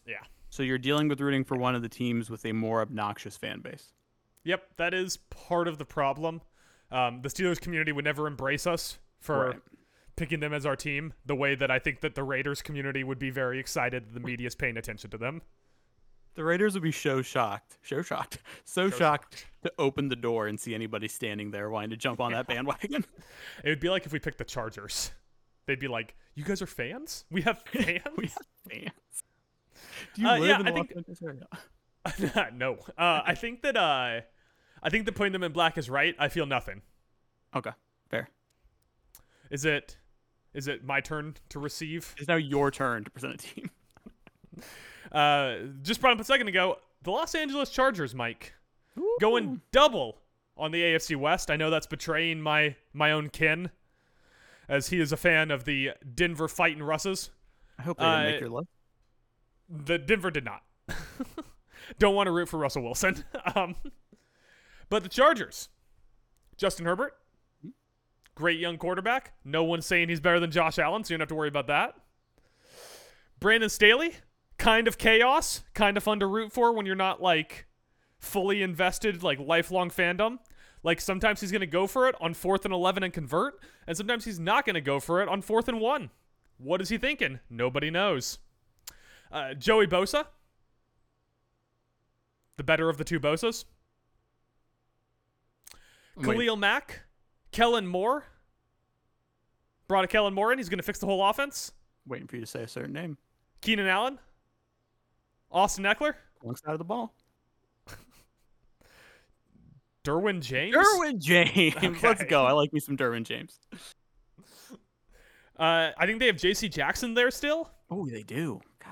B: Yeah.
C: So you're dealing with rooting for one of the teams with a more obnoxious fan base.
B: Yep, that is part of the problem. Um, the Steelers community would never embrace us for
C: Right.
B: picking them as our team the way that I think that the Raiders community would be very excited that the media is paying attention to them.
C: The Raiders would be so shocked, so shocked, so shocked to open the door and see anybody standing there wanting to jump on that bandwagon.
B: It would be like if we picked the Chargers. They'd be like, "You guys are fans? We have fans."
C: we have fans. Do you
B: Uh,
C: live
B: yeah,
C: in the
B: I
C: Los
B: think-
C: Angeles area?
B: no, uh, I think that uh, I think that putting them in black is right. I feel nothing.
C: Okay, fair.
B: Is it? Is it my turn to receive?
C: It's now your turn to present a team.
B: Uh, just brought up a second ago. The Los Angeles Chargers, Mike, going double on the AFC West. I know that's betraying my my own kin, as he is a fan of the Denver Fighting Russes.
C: I hope they didn't
B: uh,
C: make your list.
B: The Denver did not. Don't want to root for Russell Wilson. um, but the Chargers, Justin Herbert, great young quarterback. No one's saying he's better than Josh Allen, so you don't have to worry about that. Brandon Staley, kind of chaos, kind of fun to root for when you're not like fully invested, like lifelong fandom. Like sometimes he's going to go for it on fourth and 11 and convert, and sometimes he's not going to go for it on fourth and one. What is he thinking? Nobody knows. Uh, Joey Bosa, the better of the two Bosas. Khalil Mack, Kellen Moore. Brought a Kellen Moore in. He's going to fix the whole offense.
C: Waiting for you to say a certain name.
B: Keenan Allen, Austin Ekeler,
C: Wrong side of the ball.
B: Derwin James.
C: Derwin James. Let's go. I like me some Derwin James.
B: Uh, I think they have J.C. Jackson there still.
C: Oh, they do. God.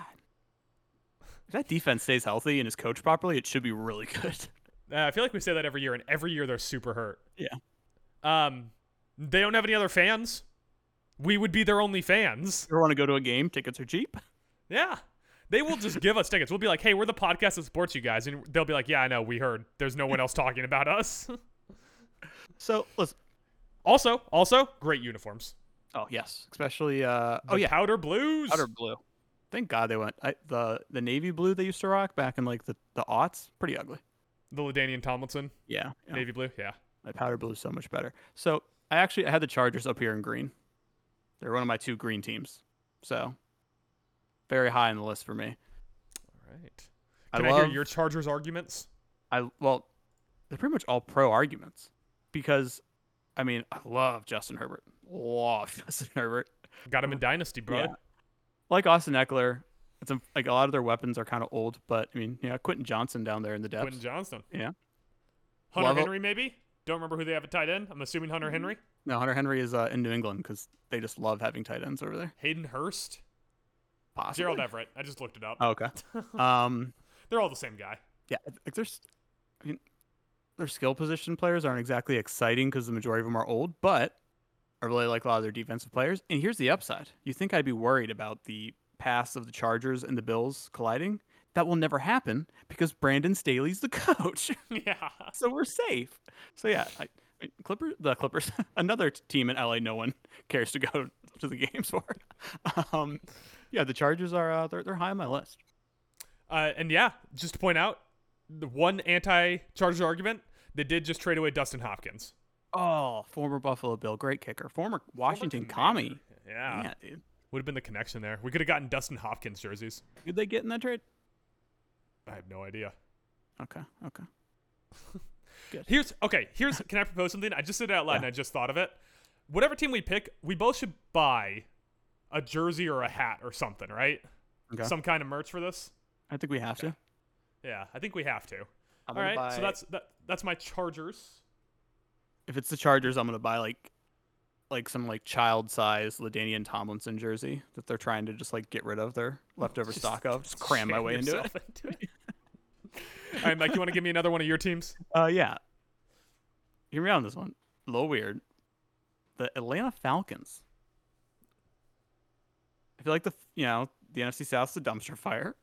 C: If that defense stays healthy and is coached properly, it should be really good.
B: Uh, I feel like we say that every year, and every year they're super hurt.
C: Yeah.
B: Um, they don't have any other fans. We would be their only fans.
C: You want to go to a game? Tickets are cheap.
B: Yeah. They will just give us tickets. We'll be like, hey, we're the podcast that supports you guys. And they'll be like, yeah, I know. We heard. There's no one else talking about us.
C: So listen.
B: also, also, great uniforms.
C: Oh yes, especially uh.
B: The
C: oh yeah,
B: Powder Blues.
C: powder blue. Thank God they went. I, the the navy blue they used to rock back in like the the aughts, pretty ugly.
B: The LaDainian Tomlinson.
C: Yeah, yeah.
B: Navy blue. Yeah.
C: my powder blue is so much better. So I actually I had the Chargers up here in green. They're one of my two green teams. So very high on the list for me.
B: All right.
C: I
B: Can I,
C: love
B: hear your Chargers arguments?
C: I well, they're pretty much all pro arguments because I mean I love Justin Herbert. Love Justin Herbert.
B: Got him in Dynasty, bro.
C: Yeah. Like Austin Ekeler, it's a, like a lot of their weapons are kind of old, but I mean, yeah, Quentin Johnston down there in the depths.
B: Quentin Johnston.
C: Yeah.
B: Hunter
C: Love.
B: Henry, maybe? Don't remember who they have at tight end. I'm assuming Hunter Henry.
C: No, Hunter Henry is uh, in New England because they just love having tight ends over there.
B: Hayden Hurst.
C: Possibly.
B: Gerald Everett. I just looked it up.
C: Oh, okay. um,
B: They're all the same guy.
C: yeah, like there's, I mean, their skill position players aren't exactly exciting because the majority of them are old, but I really like a lot of their defensive players. And here's the upside: you think I'd be worried about the pass of the Chargers and the Bills colliding? That will never happen because Brandon Staley's the coach,
B: yeah.
C: so we're safe. So yeah, I, I- Clippers, the Clippers, another team in LA, no one cares to go to the games for. Um, yeah, the Chargers are uh, they're they're high on my list.
B: Uh, and yeah, just to point out, the one anti-Chargers argument, they did just trade away Dustin Hopkins.
C: Oh, former Buffalo Bill, great kicker. Former Washington commie.
B: Yeah.
C: Yeah, dude.
B: Would have been the connection there. We could have gotten Dustin Hopkins jerseys.
C: Who'd they get in that trade?
B: I have no idea.
C: Okay, okay.
B: Here's okay. Here's can I propose something? I just said it out loud
C: Yeah.
B: and I just thought of it. Whatever team we pick, we both should buy a jersey or a hat or something, right?
C: Okay.
B: Some kind of merch for this.
C: I think we have to.
B: Yeah, I think we have to.
C: I'm
B: All
C: gonna
B: so that's that. That's my Chargers.
C: if it's the Chargers, I'm gonna buy like like some like child size Ladainian Tomlinson jersey that they're trying to just like get rid of their leftover
B: Just
C: stock of. Just cram my way into it.
B: into it. All right, Mike, you want to give me another one of your teams?
C: Uh, yeah. Hear me out on this one. A little weird. The Atlanta Falcons. I feel like the you know the NFC South's a dumpster fire.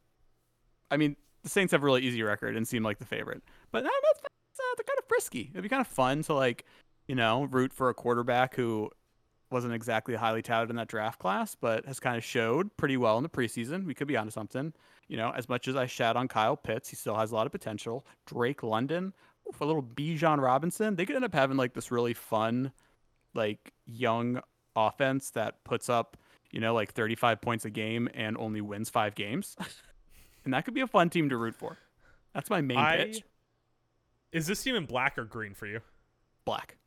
C: I mean, the Saints have a really easy record and seem like the favorite, but that's, that's, uh, they're kind of frisky. It'd be kind of fun to like, you know, root for a quarterback who wasn't exactly highly touted in that draft class, but has kind of showed pretty well in the preseason. We could be onto something. You know, as much as I shat on Kyle Pitts, he still has a lot of potential. Drake London, oof, a little Bijan Robinson, they could end up having like this really fun, like young offense that puts up, you know, like 35 points a game and only wins five games. and that could be a fun team to root for. That's my main
B: I
C: pitch.
B: is this team in black or green for you?
C: Black.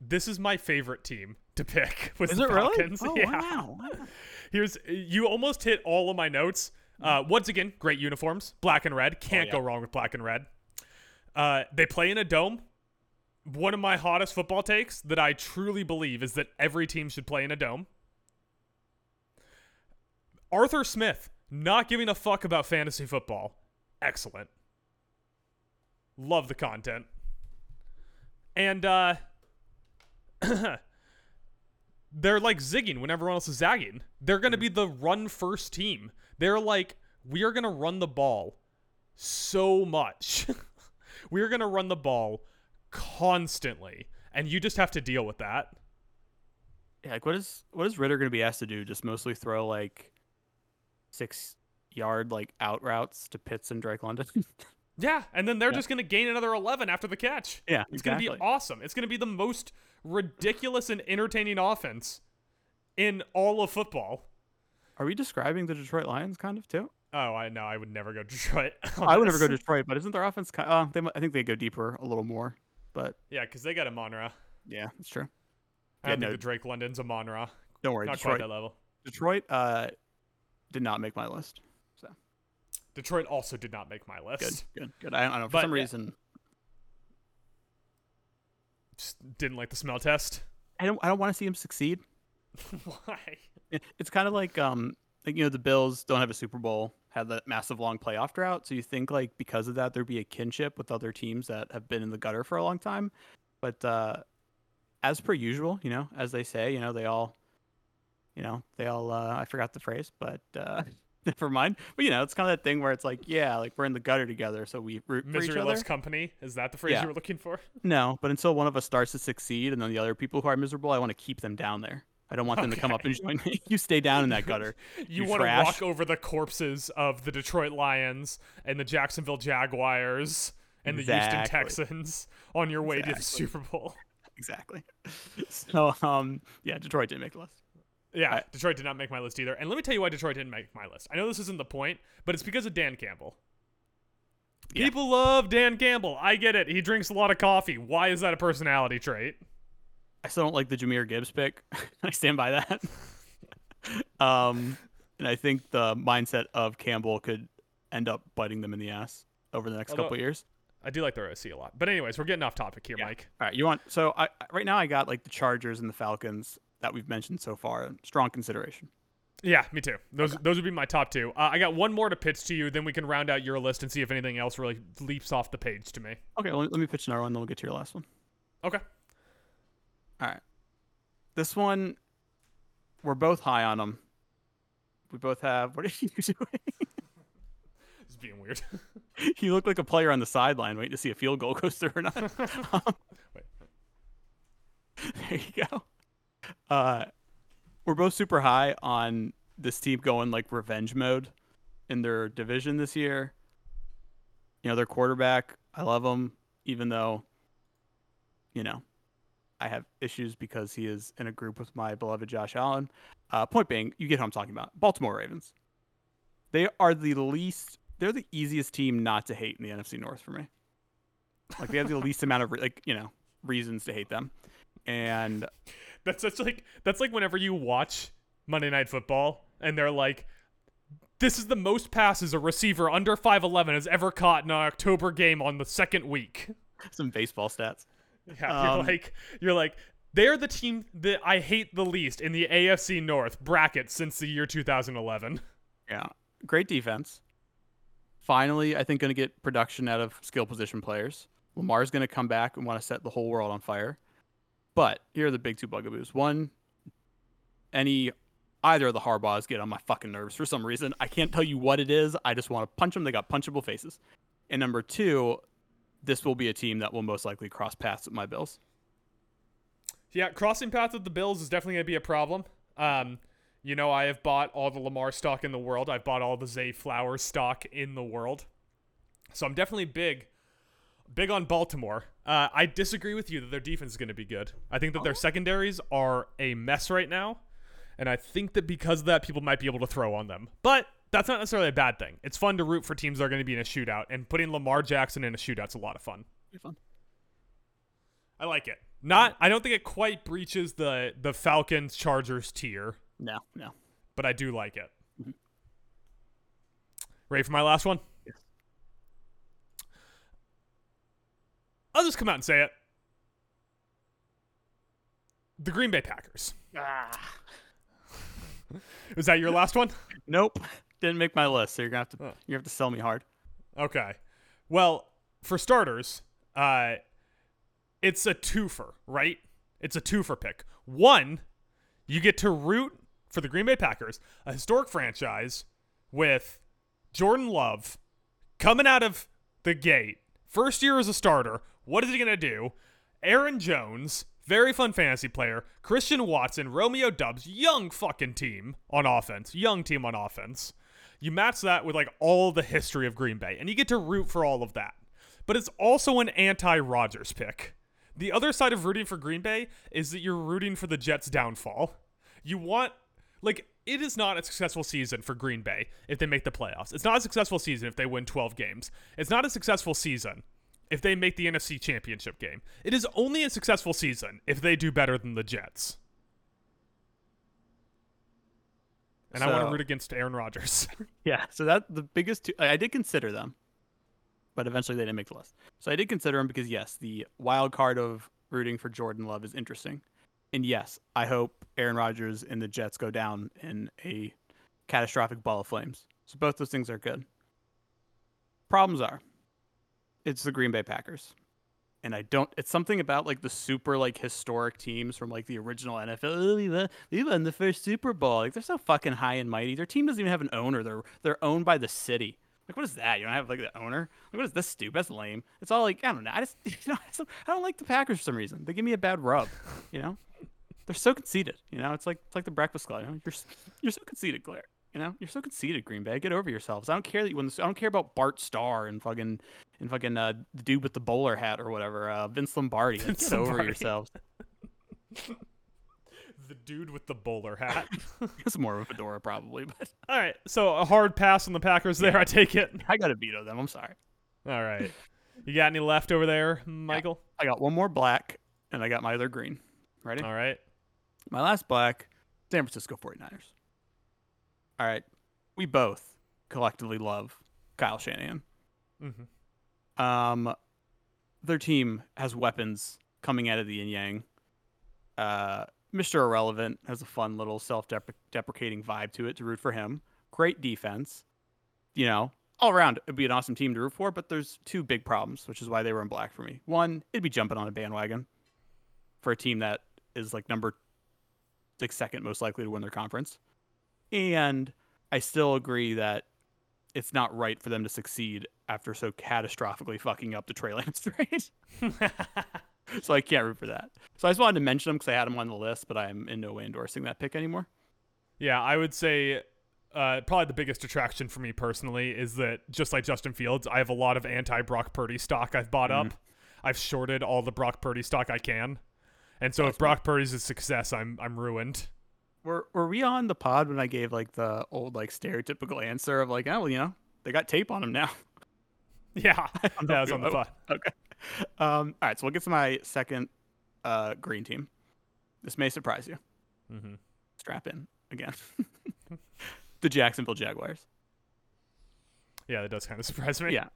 B: This is my favorite team to pick. Was
C: Is
B: the
C: it really? Oh,
B: yeah.
C: wow.
B: Here's you almost hit all of my notes. Uh, once again, great uniforms, black and red. Can't
C: yeah.
B: go wrong with black and red. Uh, they play in a dome. One of my hottest football takes that I truly believe is that every team should play in a dome. Arthur Smith, not giving a fuck about fantasy football. Excellent. Love the content. And uh they're like zigging when everyone else is zagging. They're going to be the run first team. They're like, we are going to run the ball so much. we are going to run the ball constantly. And you just have to deal with that.
C: Yeah, like what is what is Ridder gonna be asked to do? Just mostly throw like six yard like out routes to Pitts and Drake London.
B: Yeah. And then they're
C: Yeah.
B: just going to gain another 11 after the catch.
C: yeah,
B: It's going to be awesome. It's going to be the most ridiculous and entertaining offense in all of football.
C: Are we describing the Detroit Lions kind of too?
B: Oh, I know. I would never go Detroit.
C: I would never go Detroit, but isn't their offense? Kind uh, they, I think they go deeper a little more, but
B: Yeah, because they got Amon-Ra.
C: yeah, that's true.
B: I
C: Yeah,
B: don't
C: no.
B: think the Drake London's Amon-Ra.
C: Don't worry,
B: Not quite that level.
C: Detroit uh, did not make my list.
B: Detroit also did not make my list.
C: Good, good, good. I, I don't know for
B: But,
C: some reason
B: Just didn't like the smell test.
C: I don't. I don't want to see him succeed.
B: Why?
C: It's kind of like um, like you know, the Bills don't have a Super Bowl, had that massive long playoff drought. So you think like because of that there'd be a kinship with other teams that have been in the gutter for a long time, but uh, as per usual, you know, as they say, you know, they all, you know, they all. Uh, I forgot the phrase, but uh, never mind. But you know, it's kind of that thing where it's like, yeah, like we're in the gutter together, so we root for each
B: Misery
C: other.
B: loves company. Is that the phrase
C: Yeah.
B: you were looking for?
C: No, but until one of us starts to succeed, and then the other people who are miserable, I want to keep them down there. I don't want them to come up and join me. You stay down in that gutter.
B: You,
C: You
B: want to walk over the corpses of the Detroit Lions and the Jacksonville Jaguars and the Houston Texans on your way to the Super Bowl.
C: exactly. So, um, yeah, Detroit didn't make the list.
B: Yeah,
C: I-
B: Detroit did not make my list either. And let me tell you why Detroit didn't make my list. I know this isn't the point, but it's because of Dan Campbell.
C: Yeah.
B: People love Dan Campbell. I get it. He drinks a lot of coffee. Why is that a personality trait?
C: I still don't like the Jahmyr Gibbs pick. I stand by that. um, and I think the mindset of Campbell could end up biting them in the ass over the next
B: Although-
C: couple years.
B: I do like their OC a lot. But anyways, we're getting off topic here,
C: Yeah.
B: Mike.
C: All right, you want so I I- right now I got like the Chargers and the Falcons that we've mentioned so far. Strong consideration.
B: Yeah, me too. Those those would be my top two. Uh, I got one more to pitch to you. Then we can round out your list and see if anything else really leaps off the page to me.
C: Okay, let, let me pitch another one, then we'll get to your last one.
B: Okay.
C: All right. This one, we're both high on them. We both have. What are you doing?
B: This is being weird.
C: you look like a player on the sideline waiting to see a field goal goes through or not. Um,
B: Wait.
C: there you go. Uh, we're both super high on this team going like revenge mode in their division this year. You know, their quarterback, I love him, even though, you know, I have issues because he is in a group with my beloved Josh Allen. Uh, point being, you get who I'm talking about. Baltimore Ravens. They are the least. They're the easiest team not to hate in the NFC North for me. Like they have the least amount of like you know reasons to hate them, and
B: That's such like that's like whenever you watch Monday Night Football and they're like, "This is the most passes a receiver under five eleven has ever caught in an October game on the second week."
C: some baseball stats.
B: Yeah, you're
C: Um,
B: like you're like they're the team that I hate the least in the AFC North bracket since the year 2011.
C: Yeah, great defense. Finally, I think going to get production out of skill position players. Lamar's going to come back and want to set the whole world on fire. But here are the big two bugaboos. One, any either of the Harbaughs get on my fucking nerves for some reason. I can't tell you what it is. I just want to punch them. They got punchable faces. And number two, this will be a team that will most likely cross paths with my Bills.
B: Yeah, crossing paths with the Bills is definitely going to be a problem. Um, you know, I have bought all the Lamar stock in the world. I've bought all the Zay Flowers stock in the world. So I'm definitely big, big on Baltimore. Uh, I disagree with you that their defense is going to be good. I think that their secondaries are a mess right now, and I think that because of that, people might be able to throw on them. But that's not necessarily a bad thing. It's fun to root for teams that are going to be in a shootout, and putting Lamar Jackson in a shootout's a lot of fun.
C: Fun.
B: I like it. Not, I don't think it quite breaches the the Falcons Chargers tier,
C: No, no.
B: but I do like it.
C: Mhm.
B: Ready for my last one? I'll just come out and say it. The Green Bay Packers.
C: Ah.
B: Was that your last one?
C: Nope. Didn't make my list, so you're gonna have to
B: Oh.
C: you have to sell me hard.
B: Okay. Well, for starters, uh, it's a twofer, right? It's a twofer pick. One, you get to root for the Green Bay Packers, a historic franchise with Jordan Love coming out of the gate, first year as a starter. What is he going to do? Aaron Jones, very fun fantasy player. Christian Watson, Romeo Doubs, young fucking team on offense. Young team on offense. You match that with like all the history of Green Bay, and you get to root for all of that. But it's also an anti Rodgers pick. The other side of rooting for Green Bay is that you're rooting for the Jets' downfall. You want, like, it is not a successful season for Green Bay if they make the playoffs. It's not a successful season if they win 12 games. It's not a successful season if they make the NFC Championship game. It is only a successful season if they do better than the Jets. And I want to root against Aaron Rodgers.
C: Yeah. So that the biggest two I I did consider them, but eventually they didn't make the list. So I did consider them because yes, the wild card of rooting for Jordan Love is interesting, and yes, I hope Aaron Rodgers and the Jets go down in a catastrophic ball of flames. So both those things are good. Problems are, it's the Green Bay Packers. And I don't. It's something about like the super like historic teams from like the original NFL. Oh, we won the first Super Bowl. Like they're so fucking high and mighty. Their team doesn't even have an owner. They're they're owned by the city. Like what is that? You don't have like the owner. Like what is this stupid? That's lame. It's all like I don't know. I just you know I, just, I don't like the Packers for some reason. They give me a bad rub. You know, they're so conceited. You know, it's like it's like the Breakfast Club. You know? You're you're so conceited, Claire. You know, you're so conceited, Green Bay. Get over yourselves. I don't care that you win. This, I don't care about Bart Starr and fucking and fucking uh, the dude with the bowler hat or whatever. Uh, Vince Lombardi.
B: Vince
C: get over yourselves.
B: the dude with the bowler hat.
C: It's more of a fedora probably, but
B: All right, so a hard pass on the Packers there. I take it.
C: I gotta veto them. I'm sorry.
B: All right, you got any left over there, Michael?
C: I got one more black, and I got my other green. Ready?
B: All right.
C: My last black, San Francisco 49ers. All right. We both collectively love Kyle Shanahan.
B: Mm-hmm.
C: Um, their team has weapons coming out of the yin yang. Uh, Mr. Irrelevant has a fun little self deprecating vibe to it to root for him. Great defense. You know, all around, it'd be an awesome team to root for, but there's two big problems, which is why they were in black for me. One, it'd be jumping on a bandwagon for a team that is like number like second most likely to win their conference. And I still agree that it's not right for them to succeed after so catastrophically fucking up the Trey Lance trade. so I can't root for that. So I just wanted to mention him because I had him on the list, but I'm in no way endorsing that pick anymore.
B: Yeah, I would say uh, probably the biggest attraction for me personally is that just like Justin Fields, I have a lot of anti Brock Purdy stock I've bought up. I've shorted all the Brock Purdy stock I can. And so if Brock Purdy's a success, I'm I'm ruined.
C: Were Were we on the pod when I gave like the old like stereotypical answer of like, oh well, you know, they got tape on them now.
B: Yeah, that was on the pod.
C: okay. Um. All right. So we'll get to my second uh green team. This may surprise you.
B: Mm-hmm.
C: Strap in again. the Jacksonville Jaguars.
B: Yeah, that does kind of surprise me.
C: Yeah.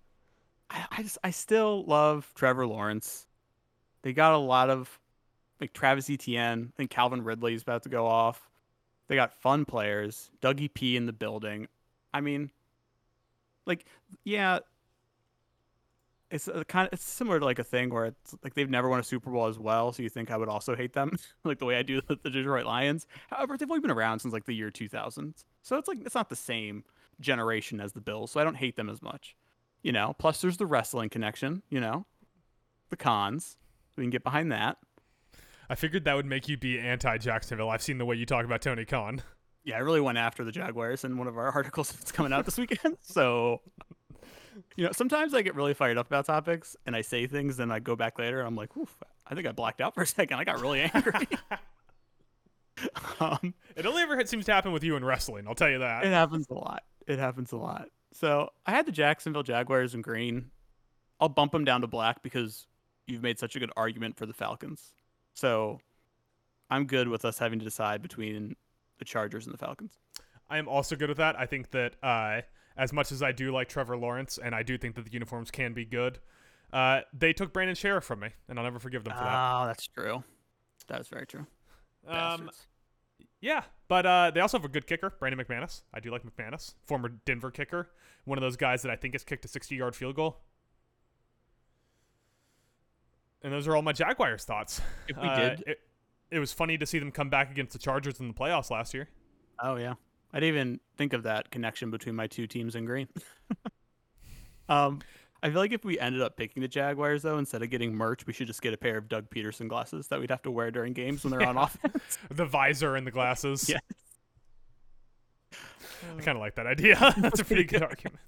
C: I, I just I still love Trevor Lawrence. They got a lot of like Travis Etienne. I think Calvin Ridley is about to go off. They got fun players. Dougie P in the building. I mean, like, yeah, it's a kind of it's similar to like a thing where it's like they've never won a Super Bowl as well, so you think I would also hate them, like the way I do the, the Detroit Lions. However, they've only been around since like the year 2000, so it's like it's not the same generation as the Bills, so I don't hate them as much. You know, plus there's the wrestling connection. You know, the Khans. We can get behind that.
B: I figured that would make you be anti Jacksonville. I've seen the way you talk about Tony Khan.
C: Yeah, I really went after the Jaguars in one of our articles that's coming out this weekend. So, you know, sometimes I get really fired up about topics and I say things, and I go back later. And I'm like, Oof, I think I blacked out for a second. I got really angry. um,
B: It only ever seems to happen with you in wrestling. I'll tell you that.
C: it happens a lot. It happens a lot. So I had the Jacksonville Jaguars in green. I'll bump them down to black because you've made such a good argument for the Falcons. So I'm good with us having to decide between the Chargers and the Falcons.
B: I am also good with that. I think that uh, as much as I do like Trevor Lawrence, and I do think that the uniforms can be good, uh, they took Brandon Scherff from me, and I'll never forgive them for that.
C: Oh, that's true. That is very true.
B: Um, yeah, but uh, they also have a good kicker, Brandon McManus. I do like McManus, former Denver kicker, one of those guys that I think has kicked a 60-yard field goal. And those are all my Jaguars thoughts.
C: If we
B: Uh,
C: did,
B: it, it was funny to see them come back against the Chargers in the playoffs last year.
C: oh yeah, I didn't even think of that connection between my two teams in green. um, I feel like if we ended up picking the Jaguars though, instead of getting merch, we should just get a pair of Doug Pederson glasses that we'd have to wear during games when they're on offense.
B: The visor and the glasses.
C: Yeah.
B: I kind of like that idea. That's a pretty good argument.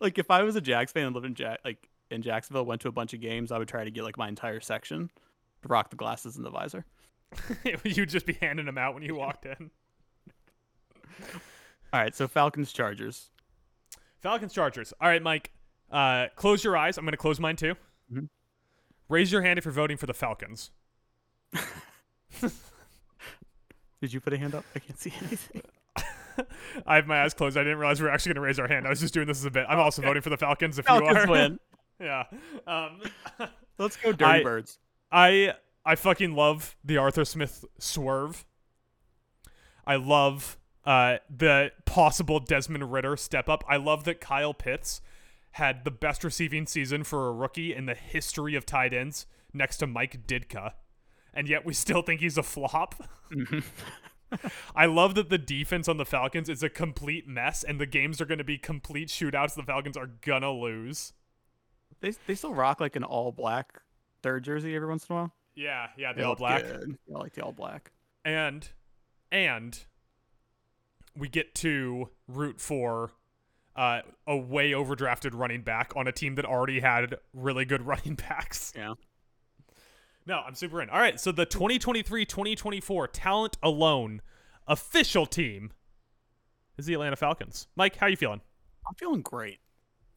C: like if I was a Jags fan and lived in Jack like in Jacksonville, went to a bunch of games, I would try to get like my entire section to rock the glasses and the visor.
B: You'd just be handing them out when you walked in.
C: All right, so Falcons Chargers.
B: Falcons Chargers. All right, Mike. Uh, close your eyes. I'm going to close mine too.
C: Mhm.
B: Raise your hand if you're voting for the Falcons.
C: Did you put a hand up? I can't see anything.
B: I have my eyes closed. I didn't realize we were actually going to raise our hand. I was just doing this as a bit. I'm also voting for the Falcons. If you
C: Falcons
B: are,
C: win.
B: Yeah. Um,
C: Let's go Dirty
B: I-
C: Birds.
B: I I fucking love the Arthur Smith swerve. I love uh, the possible Desmond Ridder step up. I love that Kyle Pitts had the best receiving season for a rookie in the history of tight ends next to Mike Ditka. And yet we still think he's a flop. I love that the defense on the Falcons is a complete mess and the games are going to be complete shootouts the Falcons are going to lose.
C: They they still rock like an all black third jersey every once in a while.
B: Yeah, yeah,
C: They
B: the all black.
C: good. I like the all black.
B: and and we get to root for uh, a way overdrafted running back on a team that already had really good running backs.
C: Yeah.
B: No, I'm super in. All right, so the 2023-2024 talent alone official team is the Atlanta Falcons. Mike, how you feeling?
C: I'm feeling great.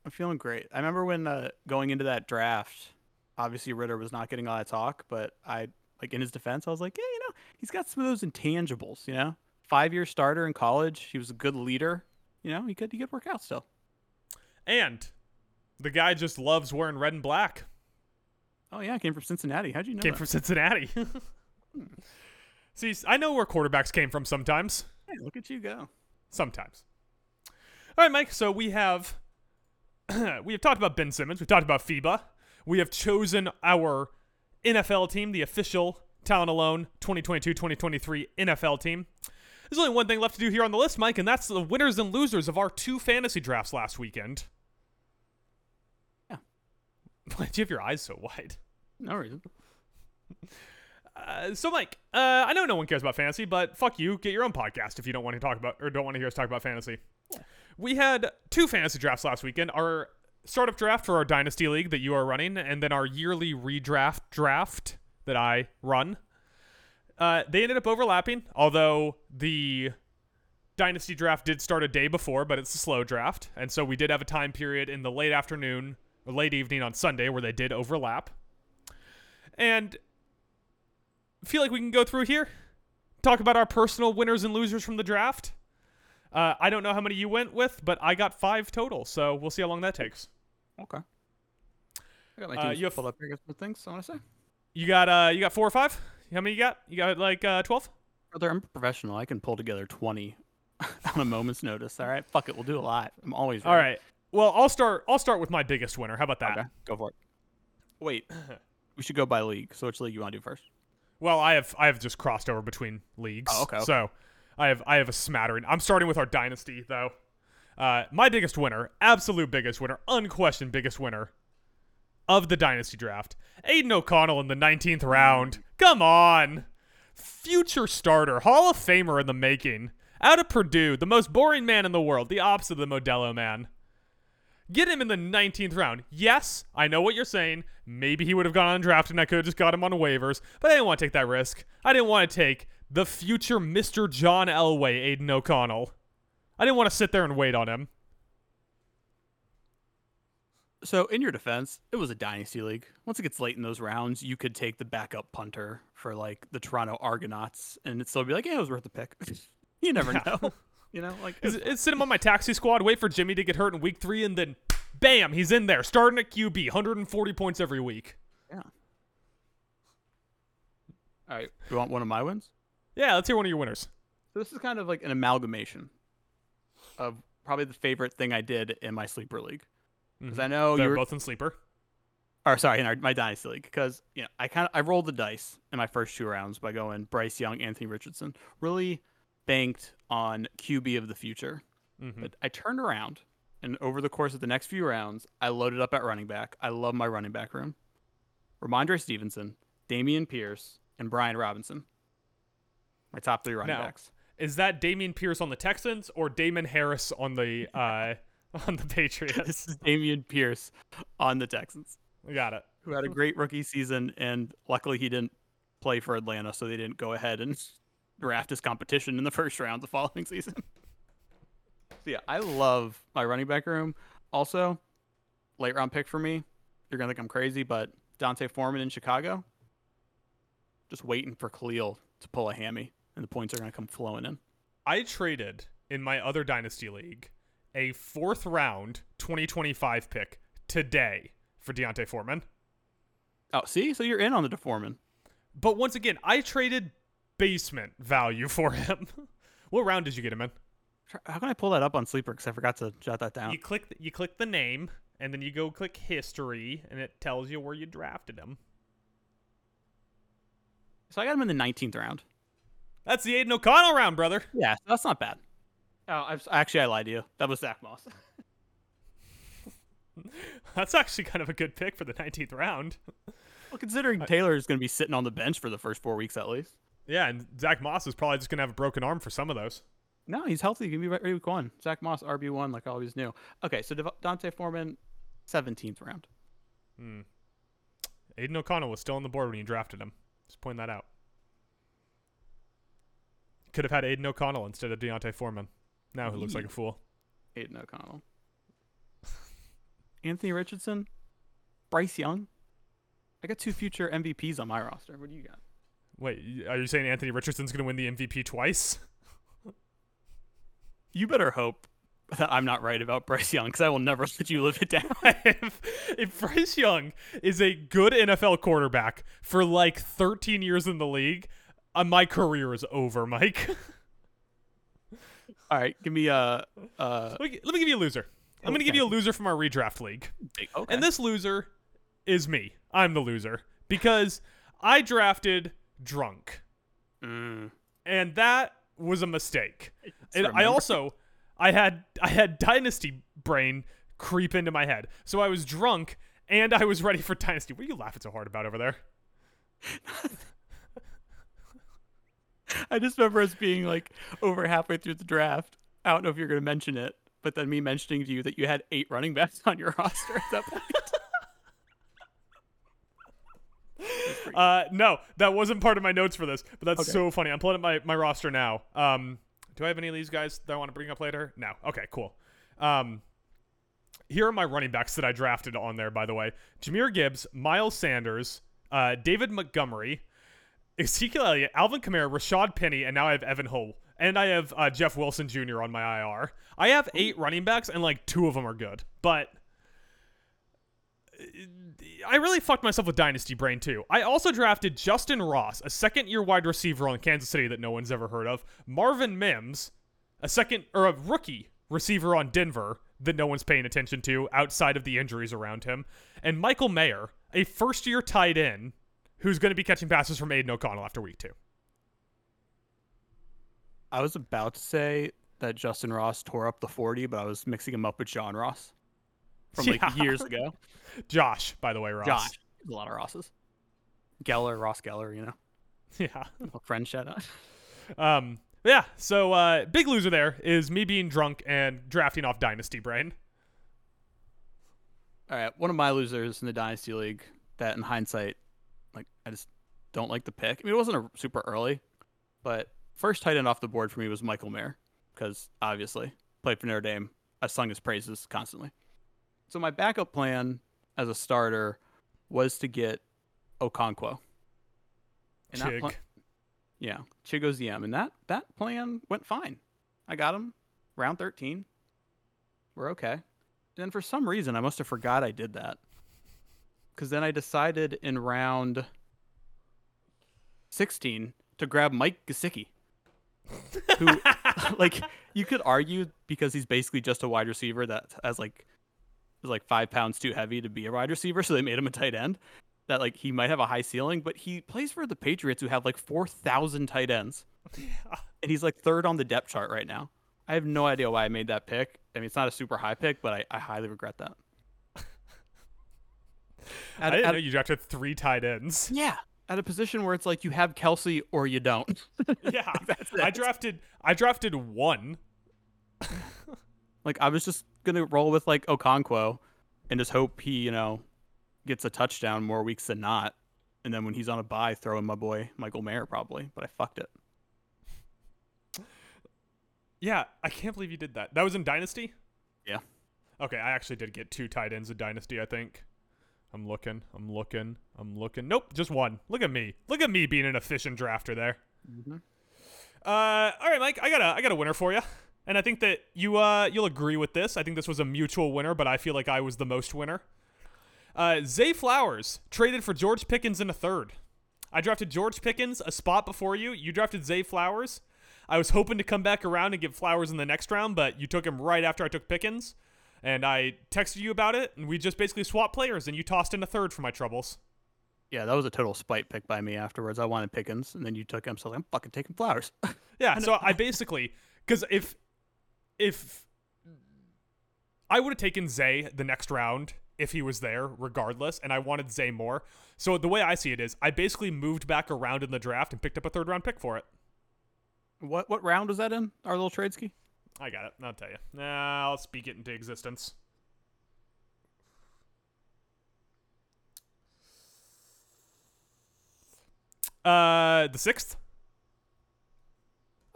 C: I'm feeling great. I remember when uh, going into that draft, obviously Ridder was not getting a lot of talk, but I like in his defense, I was like, yeah, you know, he's got some of those intangibles. You know, five year starter in college. He was a good leader. You know, he could he could work out still.
B: And the guy just loves wearing red and black.
C: Oh yeah, came from Cincinnati. How'd you know?
B: Came
C: that?
B: from Cincinnati. See, I know where quarterbacks came from sometimes.
C: Hey, look at you go.
B: Sometimes. All right, Mike. So we have we have talked about Ben Simmons. We've talked about FIBA. We have chosen our NFL team, the official Talent Alone 2022-2023 NFL team. There's only one thing left to do here on the list, Mike, and that's the winners and losers of our two fantasy drafts last weekend.
C: Yeah.
B: Why do you have your eyes so wide?
C: No reason.
B: Uh, so, Mike, uh, I know no one cares about fantasy, but fuck you. Get your own podcast if you don't want to talk about or don't want to hear us talk about fantasy. We had two fantasy drafts last weekend. Our startup draft for our dynasty league that you are running, and then our yearly redraft draft that I run. Uh, they ended up overlapping, although the dynasty draft did start a day before, but it's a slow draft, and so we did have a time period in the late afternoon or late evening on Sunday where they did overlap. And feel like we can go through here, talk about our personal winners and losers from the draft. Uh, I don't know how many you went with, but I got five total, so we'll see how long that takes.
C: Okay. I got my
B: Uh, you have-
C: pulled up here. Got some things I want to say.
B: You got uh, you got four or five? How many you got? You got like uh, 12?
C: Brother, I'm professional. I can pull together 20 on a moment's notice. All right, fuck it, we'll do a lot. I'm always ready.
B: all right. Well, I'll start. I'll start with my biggest winner. How about that?
C: Okay, go for it. Wait, we should go by league. So which league you want to do first?
B: Well, I have I have just crossed over between leagues.
C: Oh, okay, okay.
B: So I have I have a smattering. I'm starting with our dynasty though. Uh, my biggest winner, absolute biggest winner, unquestioned biggest winner of the dynasty draft, Aidan O'Connell in the 19th round. Come on, future starter, Hall of Famer in the making. Out of Purdue, the most boring man in the world, the opposite of the Modelo man. Get him in the 19th round. Yes, I know what you're saying. Maybe he would have gone undrafted and I could have just got him on waivers, but I didn't want to take that risk. I didn't want to take the future Mr. John Elway, Aidan O'Connell. I didn't want to sit there and wait on him.
C: So in your defense, it was a dynasty league. Once it gets late in those rounds, you could take the backup punter for like the Toronto Argonauts, and it'd still be like, yeah, it was worth the pick. you never
B: Yeah.
C: know. You know, like
B: Is it's sit him on my taxi squad, wait for Jimmy to get hurt in week three, and then bam, he's in there, starting at QB, 140 points every week.
C: yeah. All right, you want one of my wins?
B: Yeah, let's hear one of your winners.
C: So this is kind of like an amalgamation of probably the favorite thing I did in my sleeper league. Because I know you're,
B: both in sleeper.
C: or sorry, in our, my dynasty league. Because you know, I kind of I rolled the dice in my first two rounds by going Bryce Young, Anthony Richardson. Really banked on QB of the future.
B: Mhm.
C: But I turned around, and over the course of the next few rounds, I loaded up at running back. I love my running back room. Rhamondre Stevenson, Dameon Pierce, and Brian Robinson. My top three running
B: Now,
C: backs.
B: Is that Dameon Pierce on the Texans or Damon Harris on the uh on the Patriots?
C: This is Dameon Pierce on the Texans,
B: We got it.
C: who had a great rookie season, and luckily he didn't play for Atlanta, so they didn't go ahead and draft his competition in the first round the following season. so yeah, I love my running back room. Also, late round pick for me. You're gonna think I'm crazy, but D'Onta Foreman in Chicago. Just waiting for Khalil to pull a hammy, and the points are gonna come flowing in.
B: I traded in my other dynasty league a fourth round 2025 pick today for D'Onta Foreman.
C: Oh, see, so you're in on the DeForeman.
B: But once again, I traded basement value for him. what round did you get him in?
C: How can I pull that up on Sleeper? Because I forgot to jot that down.
B: You click you click the name and then you go click history and it tells you where you drafted him.
C: So I got him in the 19th round.
B: That's the Aidan O'Connell round, brother.
C: Yeah, that's not bad. Oh, I've, actually, I lied to you. That was Zack Moss.
B: That's actually kind of a good pick for the 19th round.
C: well, considering Taylor is going to be sitting on the bench for the first four weeks at least.
B: Yeah, and Zack Moss is probably just gonna have a broken arm for some of those.
C: No, he's healthy. He can be ready week one. Zack Moss, RB one, like I always knew. Okay, so Dev- D'Onta Foreman, 17th round.
B: Hmm. Aidan O'Connell was still on the board when you drafted him. Just point that out. Could have had Aidan O'Connell instead of D'Onta Foreman. Now he looks like a fool.
C: Aidan O'Connell. Anthony Richardson, Bryce Young. I got two future MVPs on my roster. What do you got?
B: Wait, are you saying Anthony Richardson's going to win the MVP twice?
C: You better hope that I'm not right about Bryce Young because I will never let you live it down.
B: if, if Bryce Young is a good NFL quarterback for like 13 years in the league, uh, my career is over, Mike.
C: All right, give me a. Uh,
B: let, me, let me give you a loser. I'm going to give you a loser from our redraft league.
C: okay.
B: And this loser is me. I'm the loser because I drafted drunk.
C: Mm.
B: And that was a mistake. And I also I had I had dynasty brain creep into my head. So I was drunk and I was ready for dynasty. What are you laughing so hard about over there?
C: I just remember us being like over halfway through the draft. I don't know if you're going to mention it, but then me mentioning to you that you had eight running backs on your roster at that point.
B: Uh no, that wasn't part of my notes for this, but that's
C: Okay.
B: so funny. I'm pulling up my, my roster now. Um do I have any of these guys that I want to bring up later? No. Okay, cool. Um here are my running backs that I drafted on there, by the way. Jahmyr Gibbs, Miles Sanders, uh, David Montgomery, Ezekiel Elliott, Alvin Kamara, Rashaad Penny, and now I have Evan Hull. And I have uh, Jeff Wilson Jr. on my IR. I have eight running backs, and like two of them are good. But I really fucked myself with Dynasty Brain too. I also drafted Justyn Ross, a second year wide receiver on Kansas City that no one's ever heard of, Marvin Mims, a second or a rookie receiver on Denver that no one's paying attention to outside of the injuries around him, and Michael Mayer, a first year tight end who's going to be catching passes from Aidan O'Connell after week two.
C: I was about to say that Justyn Ross tore up the 40, but I was mixing him up with John Ross from like
B: Yeah.
C: years ago.
B: Josh, by the way, Ross.
C: Josh. A lot of Rosses. Geller, Ross Geller, you know.
B: Yeah.
C: A friend shout out.
B: Um, yeah, so uh, big loser there is me being drunk and drafting off Dynasty Brain.
C: All right, one of my losers in the Dynasty League that in hindsight, I just don't like the pick. I mean, it wasn't a super early, but first tight end off the board for me was Michael Mayer because obviously played for Notre Dame. I sung his praises constantly. So my backup plan as a starter was to get Okonkwo. And
B: Chig.
C: pla- yeah, Chigoziem, and that that plan went fine. I got him round thirteen. We're okay. And then for some reason, I must have forgot I did that. Because then I decided in round sixteen to grab Mike Gesicki, who, like, you could argue because he's basically just a wide receiver that has like is like five pounds too heavy to be a wide receiver, so they made him a tight end. That like he might have a high ceiling, but he plays for the Patriots, who have like four thousand tight ends, and he's like third on the depth chart right now. I have no idea why I made that pick. I mean, it's not a super high pick, but I, I highly regret that.
B: I
C: At-
B: didn't
C: at-
B: know you drafted three tight ends.
C: yeah, at a position where it's like you have Kelce or you don't.
B: Yeah,
C: That's
B: I drafted. I drafted one.
C: Like I was just gonna roll with like Okonkwo, and just hope he, you know, gets a touchdown more weeks than not. And then when he's on a bye, throw in my boy Michael Mayer probably. But I fucked it.
B: Yeah, I can't believe you did that. That was in Dynasty.
C: Yeah.
B: Okay, I actually did get two tight ends in Dynasty. I think. I'm looking. I'm looking. I'm looking. Nope, just one. Look at me. Look at me being an efficient drafter there.
C: Mhm.
B: Uh, all right, Mike. I got a I got a winner for you, and I think that you uh you'll agree with this. I think this was a mutual winner, but I feel like I was the most winner. Uh, Zay Flowers traded for George Pickens in a third. I drafted George Pickens a spot before you. You drafted Zay Flowers. I was hoping to come back around and get Flowers in the next round, but you took him right after I took Pickens. And I texted you about it, and we just basically swapped players, and you tossed in a third for my troubles.
C: Yeah, that was a total spite pick by me afterwards. I wanted Pickens, and then you took him, so I'm fucking taking flowers.
B: Yeah, so I basically because if if I would have taken Zay the next round if he was there, regardless, and I wanted Zay more. So the way I see it is, I basically moved back around in the draft and picked up a third round pick for it.
C: what what round was that in? Our little trade ski?
B: I got it. I'll tell you. Nah, I'll speak it into existence. Uh, the sixth.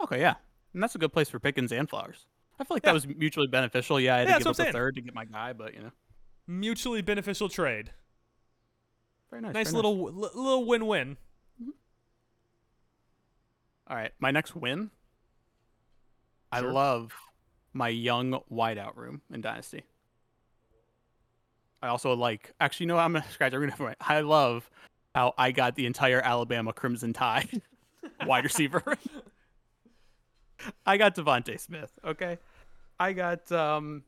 C: Okay, yeah, and that's a good place for Pickens and flowers. I feel like
B: Yeah.
C: that was mutually beneficial. Yeah, I had
B: Yeah,
C: to give up a third to get my guy, but you know,
B: Mutually beneficial trade.
C: very nice.
B: Nice
C: very
B: little li- little win win.
C: All right, my next win. I
B: Sure.
C: love my young wideout room in Dynasty. I also like. Actually, no, I'm gonna scratch. I'm gonna. I love how I got the entire Alabama Crimson Tide wide receiver. I got DeVonta Smith. Okay, I got um,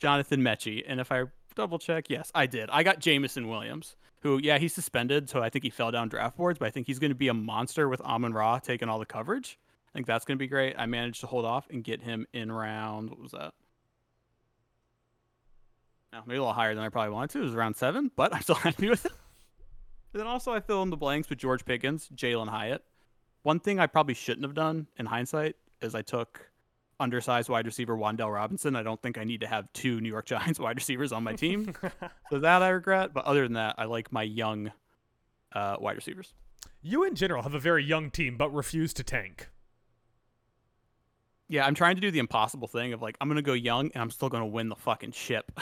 C: Jonathan Metchie, and if I double check, yes, I did. I got Jameson Williams, who, yeah, he's suspended, so I think he fell down draft boards, but I think he's going to be a monster with Amon-Ra taking all the coverage. I think that's going to be great. I managed to hold off and get him in round. What was that? No, maybe a little higher than I probably wanted to. It was around seven, but I'm still happy with it. And then also, I fill in the blanks with George Pickens, Jalin Hyatt. One thing I probably shouldn't have done in hindsight is I took undersized wide receiver Wan'Dale Robinson. I don't think I need to have two New York Giants wide receivers on my team. so that I regret. But other than that, I like my young uh, wide receivers.
B: You in general have a very young team, but refuse to tank.
C: Yeah, I'm trying to do the impossible thing of like I'm gonna go young and I'm still gonna win the fucking ship,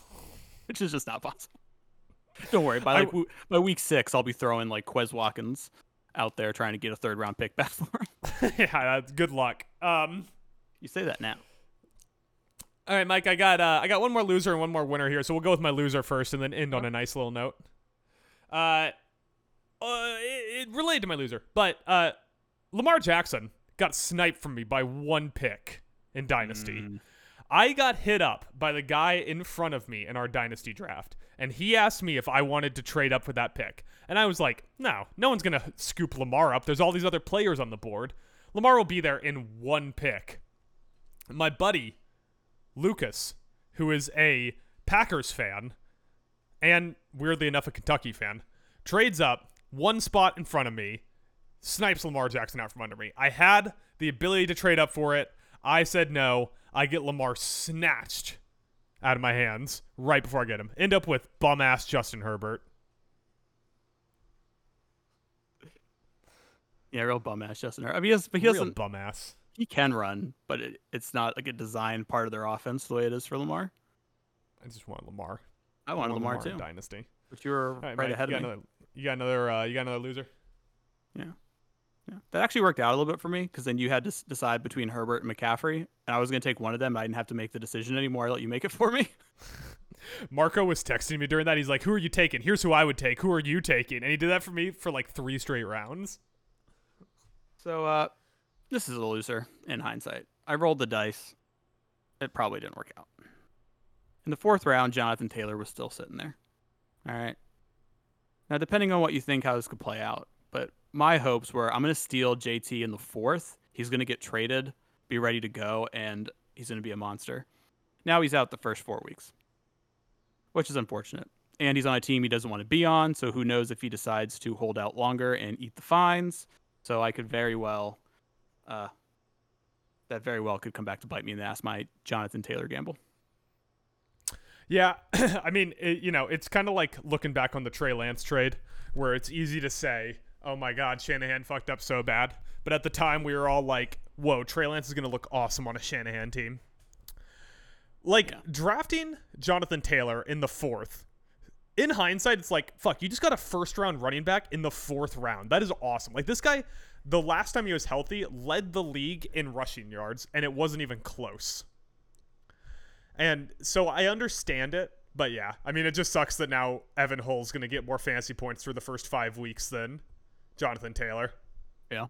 C: which is just not possible. Don't worry. By like w- by week six, I'll be throwing like Quez Watkins out there trying to get a third round pick back for him.
B: yeah, that's good luck. Um,
C: You say that now.
B: All right, Mike. I got uh, I got one more loser and one more winner here, so we'll go with my loser first, and then end on a nice little note. Uh, uh, it, it related to my loser, but uh, Lamar Jackson got sniped from me by one pick in Dynasty. Hmm. I got hit up by the guy in front of me in our Dynasty draft, and he asked me if I wanted to trade up for that pick. And I was like, no, no one's going to scoop Lamar up. There's all these other players on the board. Lamar will be there in one pick. My buddy, Lucas, who is a Packers fan, and weirdly enough, a Kentucky fan, trades up one spot in front of me, snipes Lamar Jackson out from under me. I had the ability to trade up for it. I said no. I get Lamar snatched out of my hands right before I get him. End up with bum ass Justin Herbert.
C: Yeah, real bum ass Justin Herbert. I mean, he has, but he
B: Real
C: doesn't.
B: bum ass.
C: He can run, but it, it's not like a designed part of their offense the way it is for Lamar.
B: I just want Lamar.
C: I wanted
B: want
C: Lamar,
B: in
C: too,
B: Dynasty.
C: but you were
B: All right,
C: right
B: Mike,
C: ahead
B: you
C: of me.
B: Another, you got another. Uh, you got another loser.
C: Yeah. That actually worked out a little bit for me because then you had to s- decide between Herbert and McCaffrey, and I was going to take one of them. I didn't have to make the decision anymore. I let you make it for me.
B: Marco was texting me during that. He's like, "Who are you taking? Here's who I would take. Who are you taking?" And he did that for me for like three straight rounds.
C: So, uh, this is a loser in hindsight. I rolled the dice. It probably didn't work out. In the fourth round, Jonathan Taylor was still sitting there. All right. Now, depending on what you think how this could play out, but my hopes were I'm going to steal JT in the fourth. He's going to get traded, be ready to go, and he's going to be a monster. Now he's out the first four weeks, which is unfortunate. And he's on a team he doesn't want to be on, so who knows if he decides to hold out longer and eat the fines. So I could very well, uh, that very well could come back to bite me in the ass. My Jonathan Taylor gamble.
B: Yeah, I mean, it, you know, it's kind of like looking back on the Trey Lance trade, where it's easy to say, "Oh my God, Shanahan fucked up so bad," but at the time we were all like, "Whoa, Trey Lance is gonna look awesome on a Shanahan team." Like
C: Yeah.
B: drafting Jonathan Taylor in the fourth. In hindsight, it's like, fuck, you just got a first round running back in the fourth round. That is awesome. Like, this guy, the last time he was healthy, led the league in rushing yards, and it wasn't even close. And so I understand it, but yeah, I mean, it just sucks that now Evan Hull's going to get more fantasy points through the first five weeks than Jonathan Taylor.
C: Yeah.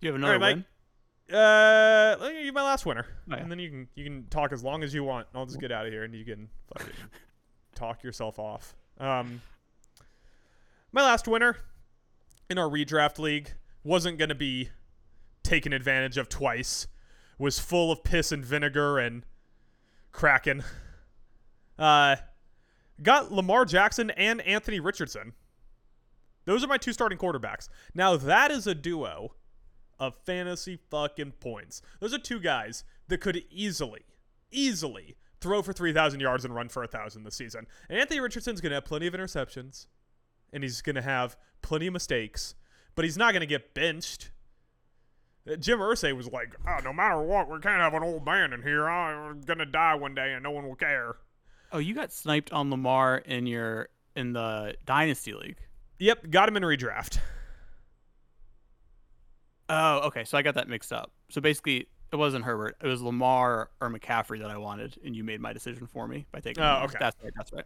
C: You have
B: All
C: another
B: right,
C: win.
B: Mike. Uh, let me give you my last winner,
C: Oh, yeah.
B: and then you can you can talk as long as you want. I'll just get out of here, and you can fucking talk yourself off. Um, my last winner in our redraft league wasn't going to be taken advantage of twice. Was full of piss and vinegar and kraken. Uh, got Lamar Jackson and Anthony Richardson. Those are my two starting quarterbacks. Now that is a duo of fantasy fucking points. Those are two guys that could easily, easily throw for 3,000 yards and run for 1,000 this season. And Anthony Richardson's going to have plenty of interceptions, and he's going to have plenty of mistakes, but he's not going to get benched. Uh, Jim Irsay was like, oh, no matter what, we can't have an old man in here. I'm going to die one day and no one will care.
C: Oh, you got sniped on Lamar in your in the Dynasty League.
B: Yep, got him in redraft.
C: Oh, okay. So I got that mixed up. So basically, it wasn't Herbert. It was Lamar or McCaffrey that I wanted, and you made my decision for me by taking.
B: Oh,
C: Lamar.
B: okay.
C: That's right. That's right.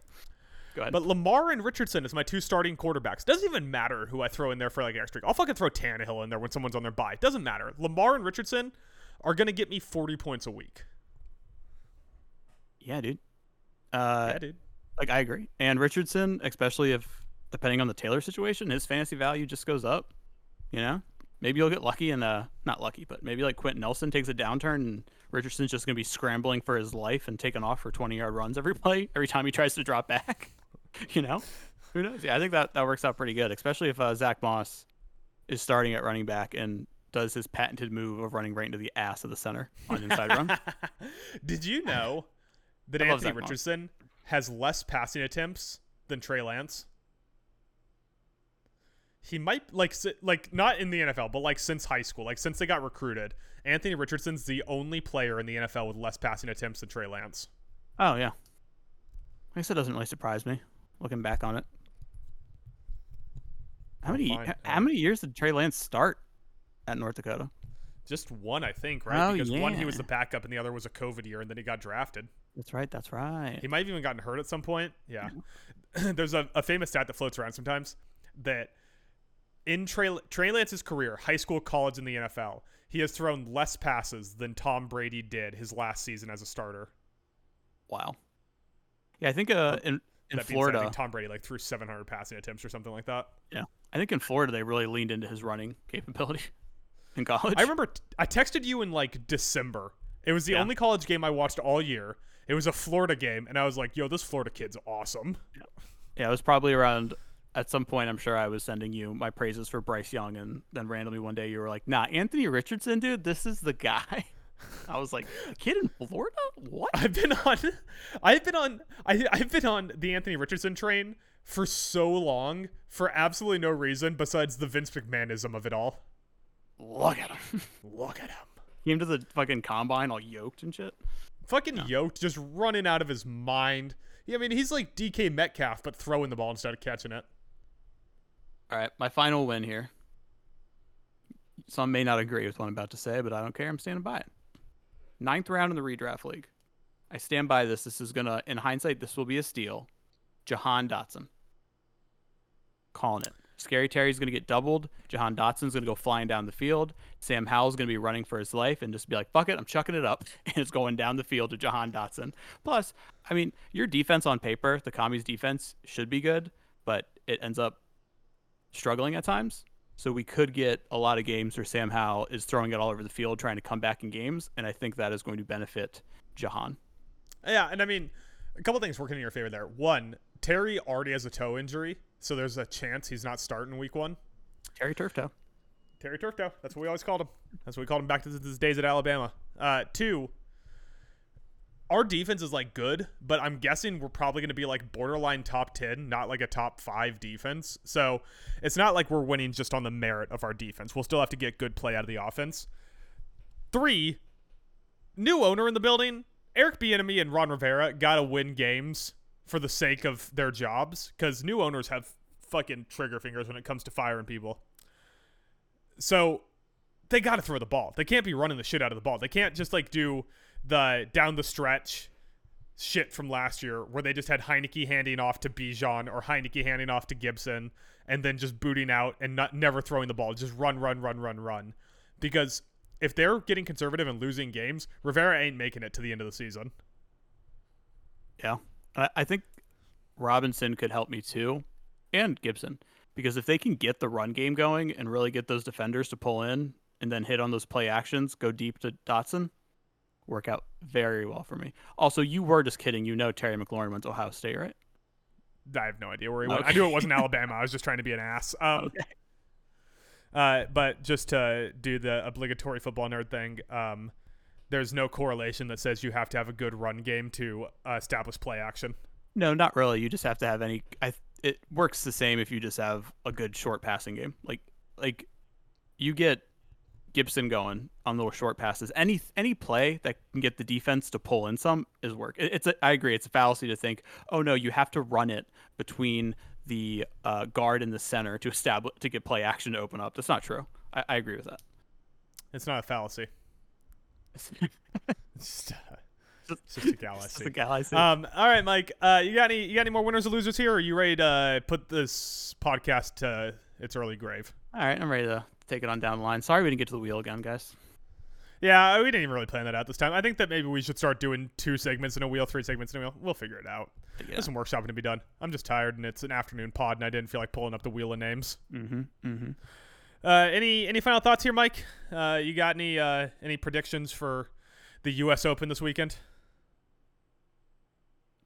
C: Go ahead.
B: But Lamar and Richardson is my two starting quarterbacks. Doesn't even matter who I throw in there for like extra. I'll fucking throw Tannehill in there when someone's on their bye. Doesn't matter. Lamar and Richardson are gonna get me 40 points a week.
C: yeah, dude. Uh,
B: yeah, dude.
C: like I agree. And Richardson, especially if depending on the Taylor situation, his fantasy value just goes up. You know, maybe you'll get lucky and uh, not lucky, but maybe like Quenton Nelson takes a downturn and Richardson's just gonna be scrambling for his life and taking off for 20 yard runs every play every time he tries to drop back. you know, who knows? Yeah, I think that that works out pretty good, especially if uh, Zack Moss is starting at running back and does his patented move of running right into the ass of the center on an inside run.
B: Did you know that
C: I
B: Anthony
C: Zack Moss.
B: Richardson has less passing attempts than Trey Lance? He might like like not in the NFL, but like since high school, like since they got recruited, Anthony Richardson's the only player in the NFL with less passing attempts than Trey Lance.
C: Oh yeah. I guess that doesn't really surprise me looking back on it. How many
B: fine,
C: how many years did Trey Lance start at North Dakota?
B: Just one, I think, right?
C: Oh,
B: because one he was the backup, and the other was a COVID year, and then he got drafted.
C: That's right. That's right.
B: He might have even gotten hurt at some point. Yeah. There's a, a famous stat that floats around sometimes that in Trey, Trey Lance's career, high school, college, and the NFL, he has thrown less passes than Tom Brady did his last season as a starter.
C: Wow. Yeah, I think uh, in in
B: that said, I
C: Florida,
B: think Tom Brady like threw 700 passing attempts or something like that.
C: Yeah, I think in Florida they really leaned into his running capability in college.
B: I remember t- I texted you in like December. It was the
C: Yeah.
B: only college game I watched all year. It was a Florida game, and I was like, "Yo, this Florida kid's awesome."
C: Yeah, Yeah, it was probably around at some point. I'm sure I was sending you my praises for Bryce Young, and then randomly one day you were like, "Nah, Anthony Richardson, dude, this is the guy." I was like, "A kid in Florida? What?"
B: I've been on, I've been on, I, I've been on the Anthony Richardson train for so long for absolutely no reason besides the Vince McMahonism of it all.
C: Look at him.
B: Look at him,
C: Came to the fucking combine all yoked and shit.
B: fucking yoked, just running out of his mind. Yeah, I mean, he's like DK Metcalf, but throwing the ball instead of catching it.
C: All right, my final win here. Some may not agree with what I'm about to say, but I don't care. I'm standing by it. Ninth round in the redraft league. I stand by this. This is gonna, in hindsight, this will be a steal. Jahan Dotson. Calling it. Scary Terry's gonna get doubled. Jahan Dotson's gonna go flying down the field. Sam Howell's gonna be running for his life and just be like, "Fuck it, I'm chucking it up," and it's going down the field to Jahan Dotson. Plus, I mean, your defense on paper, the commies' defense should be good, but it ends up struggling at times. So we could get a lot of games where Sam Howell is throwing it all over the field, trying to come back in games, and I think that is going to benefit Jahan.
B: Yeah, and I mean, a couple things working in your favor there. One, Terry already has a toe injury, so there's a chance he's not starting week one.
C: Terry Turftoe.
B: Terry Turftoe. That's what we always called him. That's what we called him back to his days at Alabama. Uh, two, our defense is like good, but I'm guessing we're probably going to be like borderline top 10, not like a top five defense. So it's not like we're winning just on the merit of our defense. We'll still have to get good play out of the offense. Three, new owner in the building. Eric Bieniemy and Ron Rivera got to win games for the sake of their jobs because new owners have fucking trigger fingers when it comes to firing people. So they got to throw the ball. They can't be running the shit out of the ball. They can't just like do the down the stretch shit from last year where they just had Heinicke handing off to Bijan or Heinicke handing off to Gibson and then just booting out and not never throwing the ball. Just run, run, run, run, run. Because if they're getting conservative and losing games, Rivera ain't making it to the end of the season.
C: Yeah. I, think Robinson could help me too, and Gibson, because if they can get the run game going and really get those defenders to pull in and then hit on those play actions, go deep to Dotson, work out very well for me. Also, you were just kidding. You know Terry McLaurin went to Ohio State, right?
B: I have no idea where he went. I knew it wasn't Alabama. I was just trying to be an ass. Um,
C: Okay.
B: uh, but just to do the obligatory football nerd thing, um, there's no correlation that says you have to have a good run game to uh, establish play action.
C: No, not really. You just have to have any. I. It works the same if you just have a good short passing game. Like, like you get Gibson going on those short passes. Any any play that can get the defense to pull in some is work. It, it's a, I agree. It's a fallacy to think, oh no, you have to run it between the uh, guard and the center to establish to get play action to open up. That's not true. I, I agree with that.
B: It's not a fallacy. It's just, uh, it's just a fallacy.
C: the fallacy.
B: Um, all right, Mike. Uh, you got any? You got any more winners or losers here? Or are you ready to uh, put this podcast to its early grave?
C: All right, I'm ready to take it on down the line. Sorry we didn't get to the wheel again, guys.
B: Yeah, we didn't even really plan that out this time. I think that maybe we should start doing two segments in a wheel, three segments in a wheel. We'll figure it out.
C: Yeah.
B: There's some workshopping to be done. I'm just tired, and it's an afternoon pod, and I didn't feel like pulling up the wheel of names.
C: Mm-hmm. Mm-hmm.
B: Uh, any any final thoughts here, Mike? Uh, you got any uh, any predictions for the U.S. Open this weekend?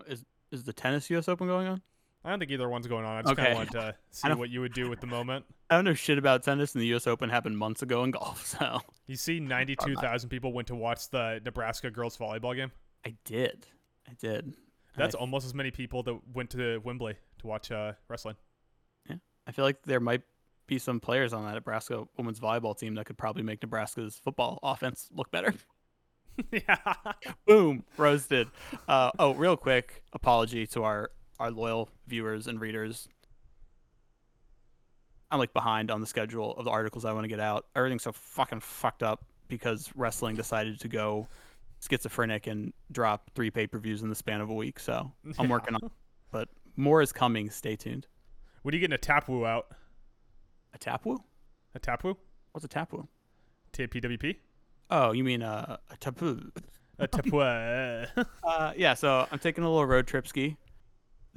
C: Is is the tennis U.S. Open going on?
B: I don't think either one's going on. I just kind of wanted to see what you would do with the moment.
C: I don't know shit about tennis, and the U.S. Open happened months ago in golf. So
B: You see, 92,000 people went to watch the Nebraska girls volleyball game.
C: I did, I did.
B: That's
C: I,
B: almost as many people that went to Wembley to watch uh, wrestling.
C: Yeah, I feel like there might be some players on that Nebraska women's volleyball team that could probably make Nebraska's football offense look better.
B: yeah.
C: Boom, roasted. Uh, oh, real quick, apology to our our loyal viewers and readers. I'm like behind on the schedule of the articles I want to get out. Everything's so fucking fucked up because wrestling decided to go schizophrenic and drop three pay per views in the span of a week. So I'm
B: Yeah.
C: working on, it. but more is coming. Stay tuned.
B: What are you getting a tap woo out?
C: A tap woo?
B: A tap woo?
C: What's a tap woo?
B: TPWP?
C: Oh, you mean uh, a tapu?
B: A tap woo.
C: Uh, yeah. So I'm taking a little road trip ski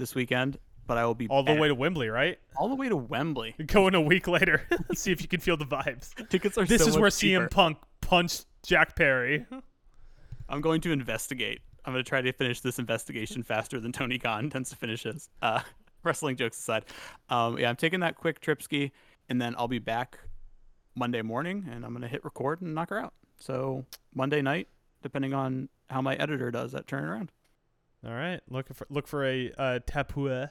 C: this weekend, but I will be
B: All the
C: back-
B: way to Wembley, right?
C: all the way to Wembley.
B: Going a week later. See if you can feel the vibes.
C: Tickets are
B: This
C: so
B: is where
C: cheaper.
B: CM Punk punched Jack Perry.
C: I'm going to investigate. I'm going to try to finish this investigation faster than Tony Khan tends to finish his. Uh, wrestling jokes aside, um, yeah, I'm taking that quick trip ski, and then I'll be back Monday morning, and I'm going to hit record and knock her out. So Monday night, depending on how my editor does that turnaround.
B: All right, look for look for a uh, tapua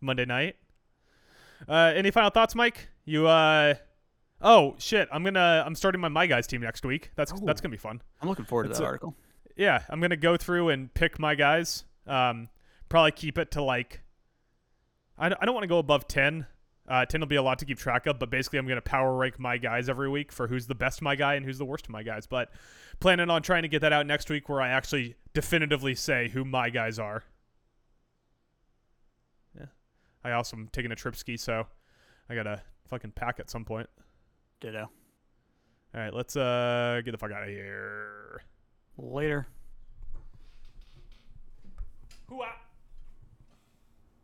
B: Monday night. Uh, any final thoughts, Mike? You uh, oh shit, I'm gonna I'm starting my my guys team next week. That's that's gonna be fun.
C: I'm looking forward to that
B: a-
C: article.
B: Yeah, I'm gonna go through and pick my guys. Um, probably keep it to like. I don't, I don't want to go above ten. Uh, ten will be a lot to keep track of, but basically I'm gonna power rank my guys every week for who's the best my guy and who's the worst of my guys. But planning on trying to get that out next week, where I actually definitively say who my guys are. Yeah, I also am taking a trip ski, so I gotta fucking pack at some point.
C: Ditto.
B: All right, let's uh get the fuck out of here.
C: Later.
B: Hoo-ah.